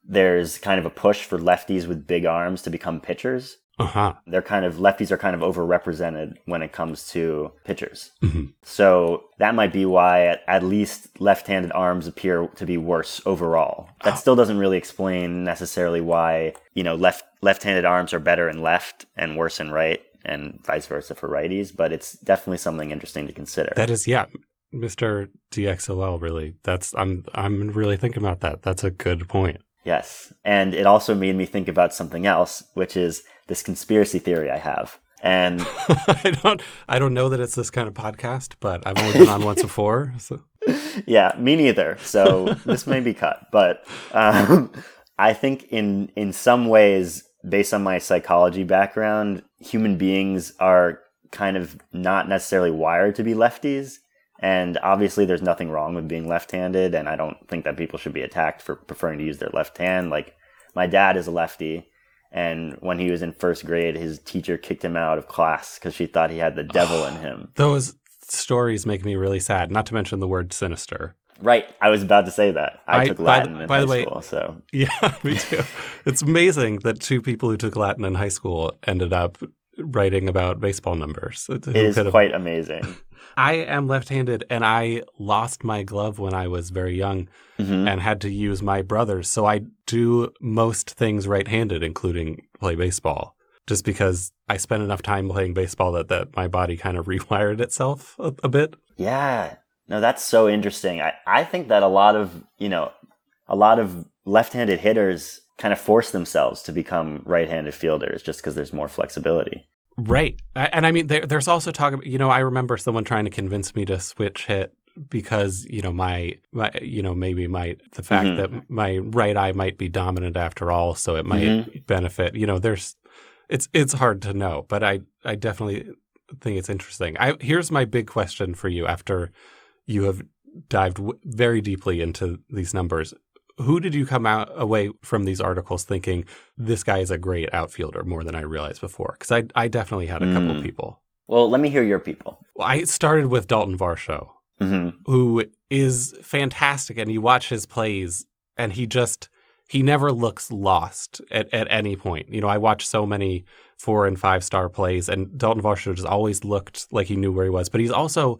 S6: there's kind of a push for lefties with big arms to become pitchers.
S5: Uh huh.
S6: They're kind of lefties are kind of overrepresented when it comes to pitchers.
S5: Mhm.
S6: So that might be why at, at least left-handed arms appear to be worse overall. That still doesn't really explain necessarily why, you know, left left-handed arms are better in left and worse in right and vice versa for righties, but it's definitely something interesting to consider.
S5: That is, yeah, Mr. DXOL. Really, that's I'm I'm really thinking about that. That's a good point.
S6: Yes. And it also made me think about something else, which is this conspiracy theory I have. And
S5: I don't I don't know that it's this kind of podcast, but I've only been on once before. So
S6: yeah, me neither. So this may be cut, but um, I think in in some ways, based on my psychology background, human beings are kind of not necessarily wired to be lefties. And obviously, there's nothing wrong with being left-handed, and I don't think that people should be attacked for preferring to use their left hand. Like my dad is a lefty, and when he was in first grade, his teacher kicked him out of class because she thought he had the devil in him.
S5: those stories make me really sad. Not to mention the word sinister.
S6: Right. I was about to say that. I,
S5: I-
S6: took
S5: by
S6: Latin
S5: the- by
S6: high
S5: the way-
S6: school, so
S5: Yeah, me too. It's amazing that two people who took Latin in high school ended up writing about baseball numbers. Who
S6: it is quite amazing.
S5: I am left-handed, and I lost my glove when I was very young,
S6: Mhm.
S5: and had to use my brother's. So I do most things right-handed, including play baseball, just because I spent enough time playing baseball that that my body kind of rewired itself a, a bit.
S6: Yeah. No, that's so interesting. I, I think that a lot of, you know, a lot of left-handed hitters kind of force themselves to become right-handed fielders just because there's more flexibility.
S5: Right. And I mean, there, there's also talk about, you know, I remember someone trying to convince me to switch hit because, you know, my, my you know, maybe my, the fact
S6: Mhm.
S5: that my right eye might be dominant after all, so it might
S6: Mhm.
S5: benefit, you know, there's, it's, it's hard to know, but I, I definitely think it's interesting. I, here's my big question for you after you have dived w- very deeply into these numbers. Who did you come out away from these articles thinking this guy is a great outfielder more than I realized before? Because I I definitely had a couple
S6: Mm.
S5: people.
S6: Well, let me hear your people.
S5: Well, I started with Dalton Varsho,
S6: hmm
S5: who is fantastic, and you watch his plays, and he just he never looks lost at, at any point. You know, I watch so many four and five star plays, and Dalton Varsho just always looked like he knew where he was. But he's also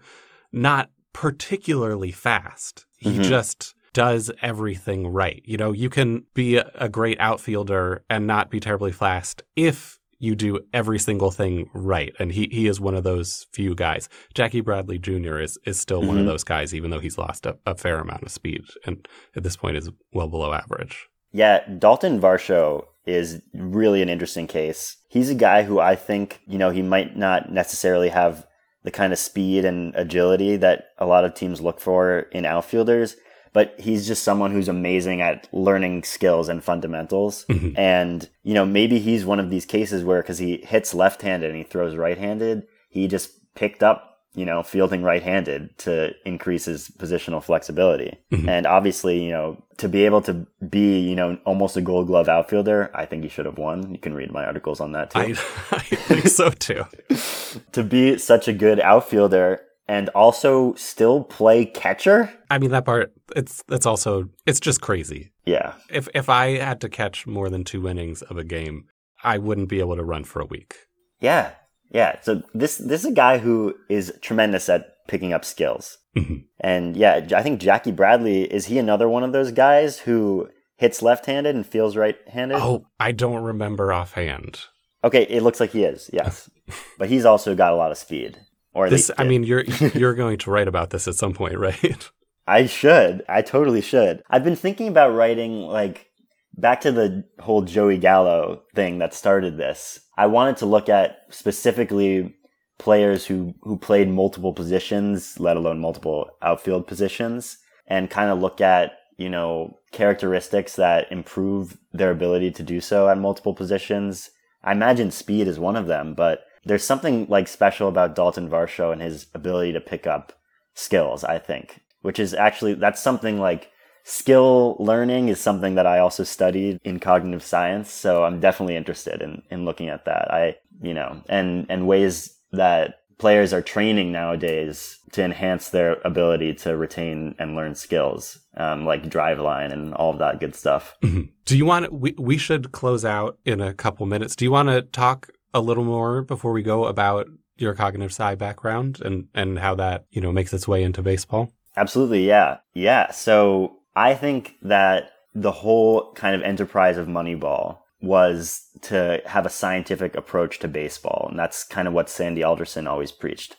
S5: not particularly fast. He
S6: Mhm.
S5: just does everything right. You know, you can be a, great outfielder and not be terribly fast if you do every single thing right. And he, he is one of those few guys. Jackie Bradley Jr. is, is still one of
S6: Mhm.
S5: those guys, even though he's lost a, a fair amount of speed and at this point is well below average.
S6: Yeah, Dalton Varsho is really an interesting case. He's a guy who I think, you know, he might not necessarily have the kind of speed and agility that a lot of teams look for in outfielders, but he's just someone who's amazing at learning skills and fundamentals.
S5: Mhm.
S6: And, you know, maybe he's one of these cases where, because he hits left handed and he throws right handed, he just picked up, you know, fielding right handed to increase his positional flexibility.
S5: Mhm.
S6: And obviously, you know, to be able to be, you know, almost a gold glove outfielder, I think he should have won. You can read my articles on that too.
S5: I, I think so too.
S6: to be such a good outfielder and also still play catcher?
S5: I mean, that part, it's, it's also, it's just crazy.
S6: Yeah.
S5: If, if I had to catch more than two innings of a game, I wouldn't be able to run for a week.
S6: Yeah. Yeah. So this this is a guy who is tremendous at picking up skills.
S5: Mhm.
S6: And yeah, I think Jackie Bradley is he another one of those guys who hits left-handed and feels right-handed?
S5: Oh, I don't remember offhand.
S6: Okay, it looks like he is. Yes. but he's also got a lot of speed. Or
S5: This, I mean, you're you're going to write about this at some point, right?
S6: I should. I totally should. I've been thinking about writing like back to the whole Joey Gallo thing that started this. I wanted to look at specifically players who who played multiple positions, let alone multiple outfield positions, and kind of look at, you know, characteristics that improve their ability to do so at multiple positions. I imagine speed is one of them, but there's something like special about Dalton Varsho and his ability to pick up skills, I think, which is actually that's something like skill learning is something that I also studied in cognitive science, so I'm definitely interested in in looking at that. I, you know, and and ways that players are training nowadays to enhance their ability to retain and learn skills, um, like Driveline and all of that good stuff.
S5: Mhm. Do you want we we should close out in a couple minutes. Do you want to talk a little more before we go about your cognitive sci background and and how that, you know, makes its way into baseball?
S6: Absolutely, yeah. Yeah. So I think that the whole kind of enterprise of Moneyball was to have a scientific approach to baseball. And that's kind of what Sandy Alderson always preached.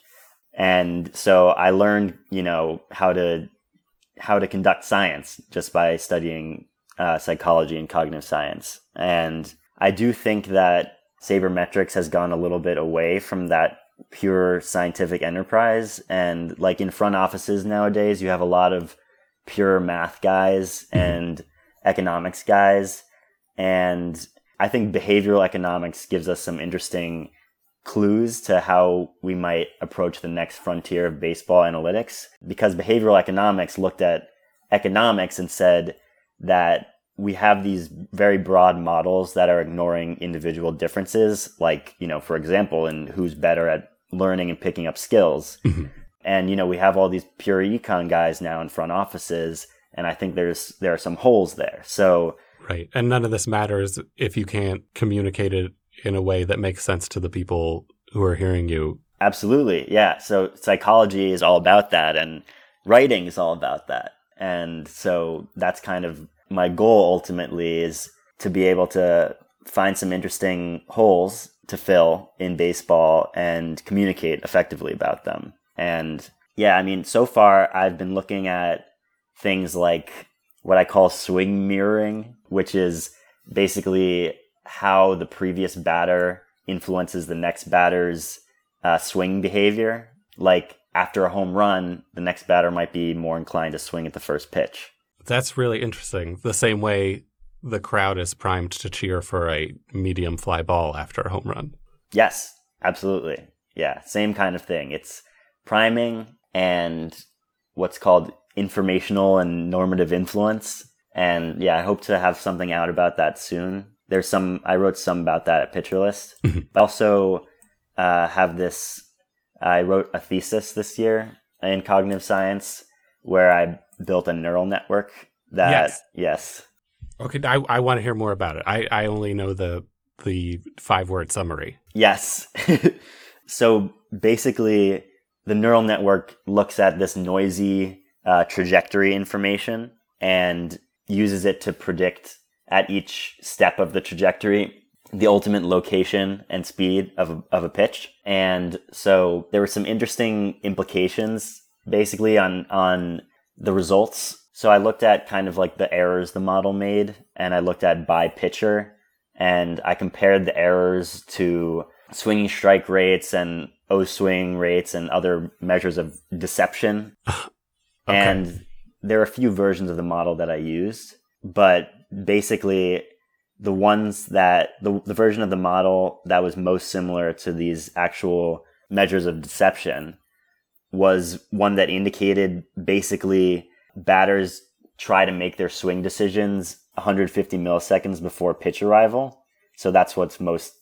S6: And so I learned, you know, how to how to conduct science just by studying uh, psychology and cognitive science. And I do think that sabermetrics has gone a little bit away from that pure scientific enterprise. And like in front offices nowadays, you have a lot of pure math guys mm-hmm. and economics guys. And I think behavioral economics gives us some interesting clues to how we might approach the next frontier of baseball analytics because behavioral economics looked at economics and said that we have these very broad models that are ignoring individual differences like you know for example in who's better at learning and picking up skills
S5: Mhm.
S6: And, you know, we have all these pure econ guys now in front offices. And I think there's, there are some holes there. So,
S5: Right. And none of this matters if you can't communicate it in a way that makes sense to the people who are hearing you.
S6: Absolutely. Yeah. So psychology is all about that and writing is all about that. And so that's kind of my goal ultimately is to be able to find some interesting holes to fill in baseball and communicate effectively about them. And yeah, I mean, so far I've been looking at things like what I call swing mirroring, which is basically how the previous batter influences the next batter's uh, swing behavior. Like after a home run, the next batter might be more inclined to swing at the first pitch.
S5: That's really interesting. The same way the crowd is primed to cheer for a medium fly ball after a home run.
S6: Yes, absolutely. Yeah, same kind of thing. It's priming and what's called informational and normative influence. And yeah, I hope to have something out about that soon. There's some, I wrote some about that at Pitcher List. I also uh, have this, I wrote a thesis this year in cognitive science where I built a neural network that,
S5: Yes.
S6: yes
S5: Okay, I, I want to hear more about it. I, I only know the the five word summary.
S6: Yes. so basically, the neural network looks at this noisy uh, trajectory information and uses it to predict at each step of the trajectory the ultimate location and speed of a, of a pitch. And so there were some interesting implications basically on on the results. So I looked at kind of like the errors the model made and I looked at by pitcher and I compared the errors to swinging strike rates and O swing rates and other measures of deception. okay. And there are a few versions of the model that I used, but basically the ones that the, the version of the model that was most similar to these actual measures of deception was one that indicated basically batters try to make their swing decisions 150 milliseconds before pitch arrival. So that's what's most,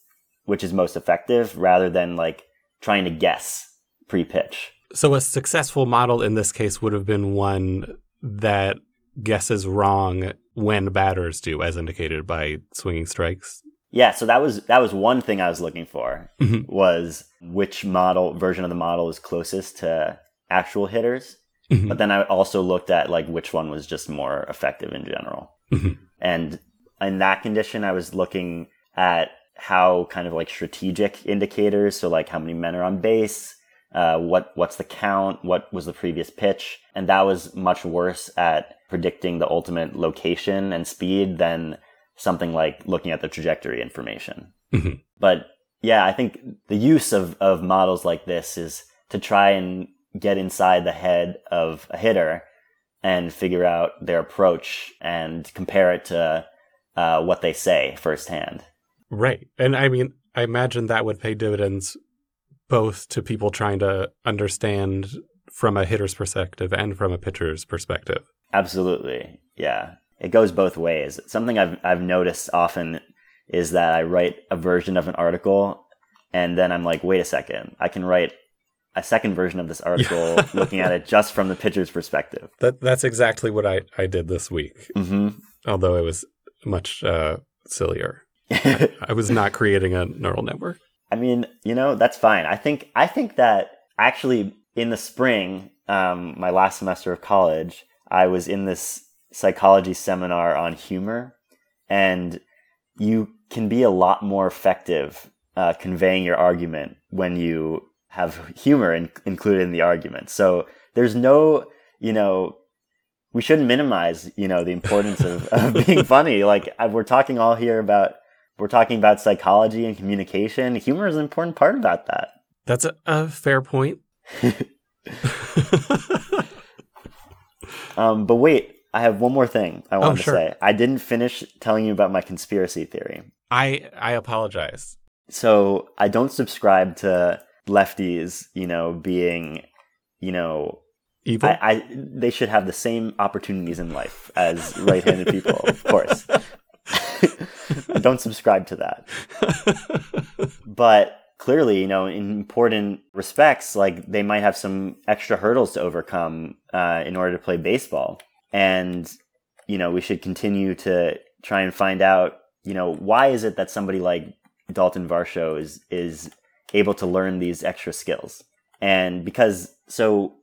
S6: which is most effective rather than like trying to guess pre pitch.
S5: So a successful model in this case would have been one that guesses wrong when batters do, as indicated by swinging strikes.
S6: Yeah, so that was that was one thing I was looking for
S5: Mhm.
S6: was which model version of the model is closest to actual hitters.
S5: Mhm.
S6: But then I also looked at like which one was just more effective in general.
S5: Mhm.
S6: And in that condition, I was looking at how kind of like strategic indicators, so like how many men are on base, uh, what what's the count, what was the previous pitch, and that was much worse at predicting the ultimate location and speed than something like looking at the trajectory information.
S5: Mhm.
S6: But yeah, I think the use of, of models like this is to try and get inside the head of a hitter and figure out their approach and compare it to uh, what they say firsthand.
S5: Right. And I mean, I imagine that would pay dividends both to people trying to understand from a hitter's perspective and from a pitcher's perspective.
S6: Absolutely. Yeah. It goes both ways. Something I've I've noticed often is that I write a version of an article and then I'm like, wait a second, I can write a second version of this article looking at it just from the pitcher's perspective.
S5: That that's exactly what I, I did this week,
S6: hmm
S5: although it was much uh, sillier. I was not creating a neural network.
S6: I mean, you know, that's fine. I think I think that actually in the spring, um, my last semester of college, I was in this psychology seminar on humor, and you can be a lot more effective uh, conveying your argument when you have humor in- included in the argument. So there's no, you know, we shouldn't minimize, you know, the importance of, of being funny. Like we're talking all here about we're talking about psychology and communication. Humor is an important part about that.
S5: That's a, a fair point.
S6: Um, but wait, I have one more thing I wanted
S5: sure.
S6: to say. I didn't finish telling you about my conspiracy theory.
S5: I I apologize.
S6: So I don't subscribe to lefties, you know, being, you know,
S5: Evil.
S6: I, I they should have the same opportunities in life as right-handed people, of course. Don't subscribe to that. But clearly, you know, in important respects, like they might have some extra hurdles to overcome uh, in order to play baseball. And, you know, we should continue to try and find out, you know, why is it that somebody like Dalton Varsho is, is able to learn these extra skills? And because, so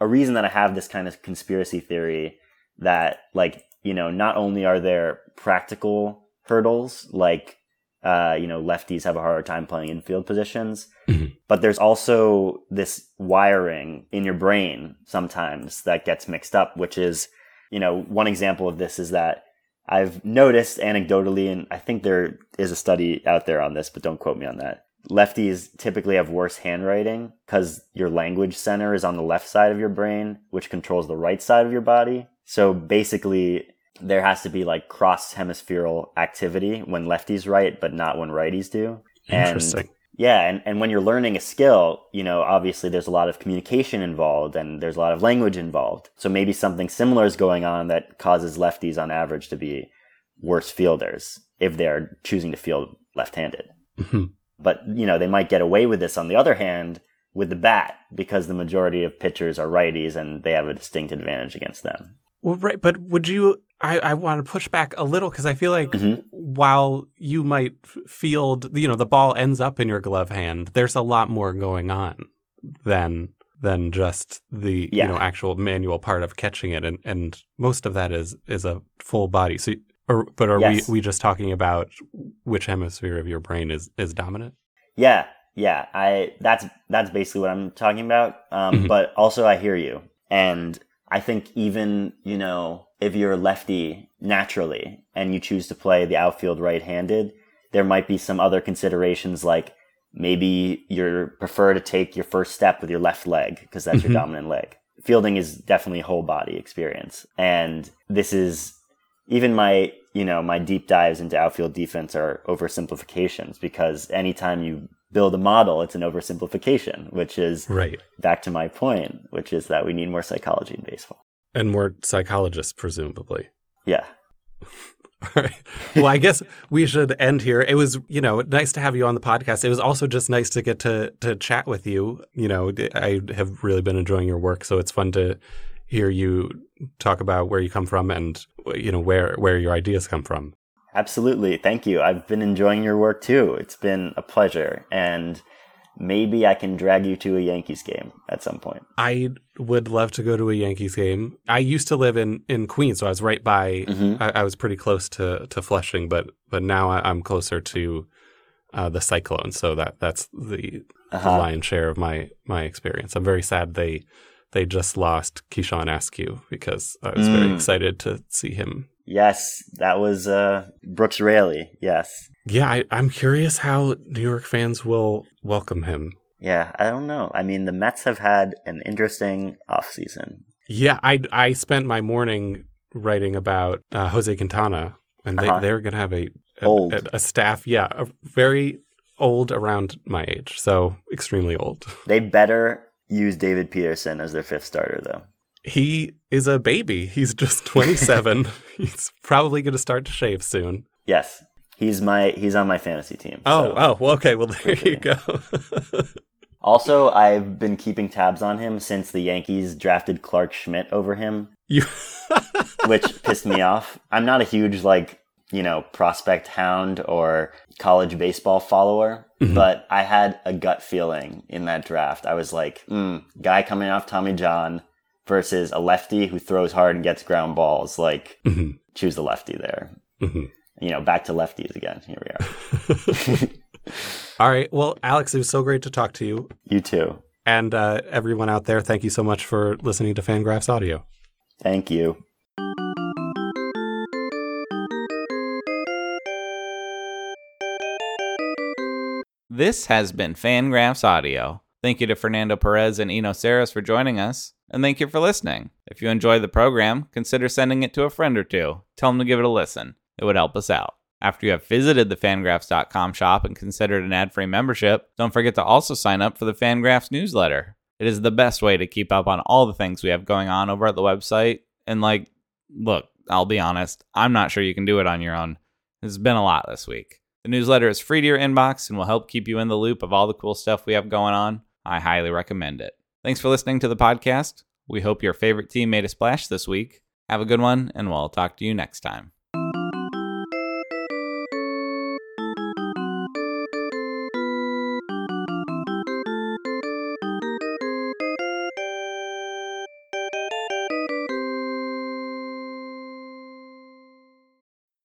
S6: a reason that I have this kind of conspiracy theory that, like, you know, not only are there practical hurdles, like uh, you know, lefties have a harder time playing infield positions. Mm-hmm. But there's also this wiring in your brain sometimes that gets mixed up, which is, you know, one example of this is that I've noticed anecdotally, and I think there is a study out there on this, but don't quote me on that. Lefties typically have worse handwriting because your language center is on the left side of your brain, which controls the right side of your body. So basically, there has to be like cross hemispherical activity when lefties write, but not when righties do.
S5: Interesting.
S6: And, yeah, and, and when you're learning a skill, you know, obviously there's a lot of communication involved and there's a lot of language involved. So maybe something similar is going on that causes lefties on average to be worse fielders if they're choosing to field left-handed. Mm-hmm. But, you know, they might get away with this on the other hand with the bat because the majority of pitchers are righties and they have a distinct advantage against them.
S5: Well, right, but would you I, I want to push back a little because I feel like mm-hmm. while you might field, you know, the ball ends up in your glove hand, there's a lot more going on than than just the yeah. you know actual manual part of catching it, and and most of that is is a full body. So, or, but are yes. we we just talking about which hemisphere of your brain is is dominant?
S6: Yeah, yeah. I that's that's basically what I'm talking about. Um, mm-hmm. But also, I hear you, and I think even you know if you're a lefty naturally and you choose to play the outfield right-handed, there might be some other considerations like maybe you prefer to take your first step with your left leg because that's mm-hmm. your dominant leg. Fielding is definitely a whole body experience. And this is even my, you know, my deep dives into outfield defense are oversimplifications because anytime you build a model, it's an oversimplification, which is
S5: right.
S6: back to my point, which is that we need more psychology in baseball.
S5: And more psychologists, presumably.
S6: Yeah.
S5: All right. Well, I guess we should end here. It was, you know, nice to have you on the podcast. It was also just nice to get to to chat with you. You know, I have really been enjoying your work, so it's fun to hear you talk about where you come from and you know where where your ideas come from.
S6: Absolutely. Thank you. I've been enjoying your work too. It's been a pleasure and maybe I can drag you to a Yankees game at some point.
S5: I would love to go to a Yankees game. I used to live in, in Queens, so I was right by. Mm-hmm. I, I, was pretty close to, to Flushing, but but now I, am closer to uh, the Cyclone, so that that's the, uh-huh. the, lion's share of my my experience. I'm very sad they they just lost Keyshawn Askew because I was mm. very excited to see him.
S6: Yes, that was uh, Brooks Raley. Yes.
S5: Yeah, I, I'm curious how New York fans will welcome him.
S6: Yeah, I don't know. I mean, the Mets have had an interesting offseason.
S5: Yeah, I I spent my morning writing about uh, Jose Quintana, and they, uh-huh. they're going to have a a,
S6: old.
S5: a a staff, yeah, a very old around my age, so extremely old.
S6: They better use David Peterson as their fifth starter, though.
S5: He is a baby. He's just 27. He's probably going to start to shave soon.
S6: Yes, He's my he's on my fantasy team.
S5: Oh, so. oh, well, okay. Well, there you go.
S6: also, I've been keeping tabs on him since the Yankees drafted Clarke Schmidt over him,
S5: you...
S6: which pissed me off. I'm not a huge like you know prospect hound or college baseball follower, mm-hmm. but I had a gut feeling in that draft. I was like, mm, guy coming off Tommy John versus a lefty who throws hard and gets ground balls. Like, mm-hmm. choose the lefty there. Mm-hmm you know, back to lefties again. Here we
S5: are. All right. Well, Alex, it was so great to talk to you.
S6: You too.
S5: And uh, everyone out there, thank you so much for listening to Fangraphs Audio.
S6: Thank you.
S1: This has been Fangraphs Audio. Thank you to Fernando Perez and Eno Sarris for joining us, and thank you for listening. If you enjoyed the program, consider sending it to a friend or two. Tell them to give it a listen. It would help us out. After you have visited the fangraphs.com shop and considered an ad free membership, don't forget to also sign up for the Fangraphs newsletter. It is the best way to keep up on all the things we have going on over at the website. And, like, look, I'll be honest, I'm not sure you can do it on your own. It's been a lot this week. The newsletter is free to your inbox and will help keep you in the loop of all the cool stuff we have going on. I highly recommend it. Thanks for listening to the podcast. We hope your favorite team made a splash this week. Have a good one, and we'll talk to you next time.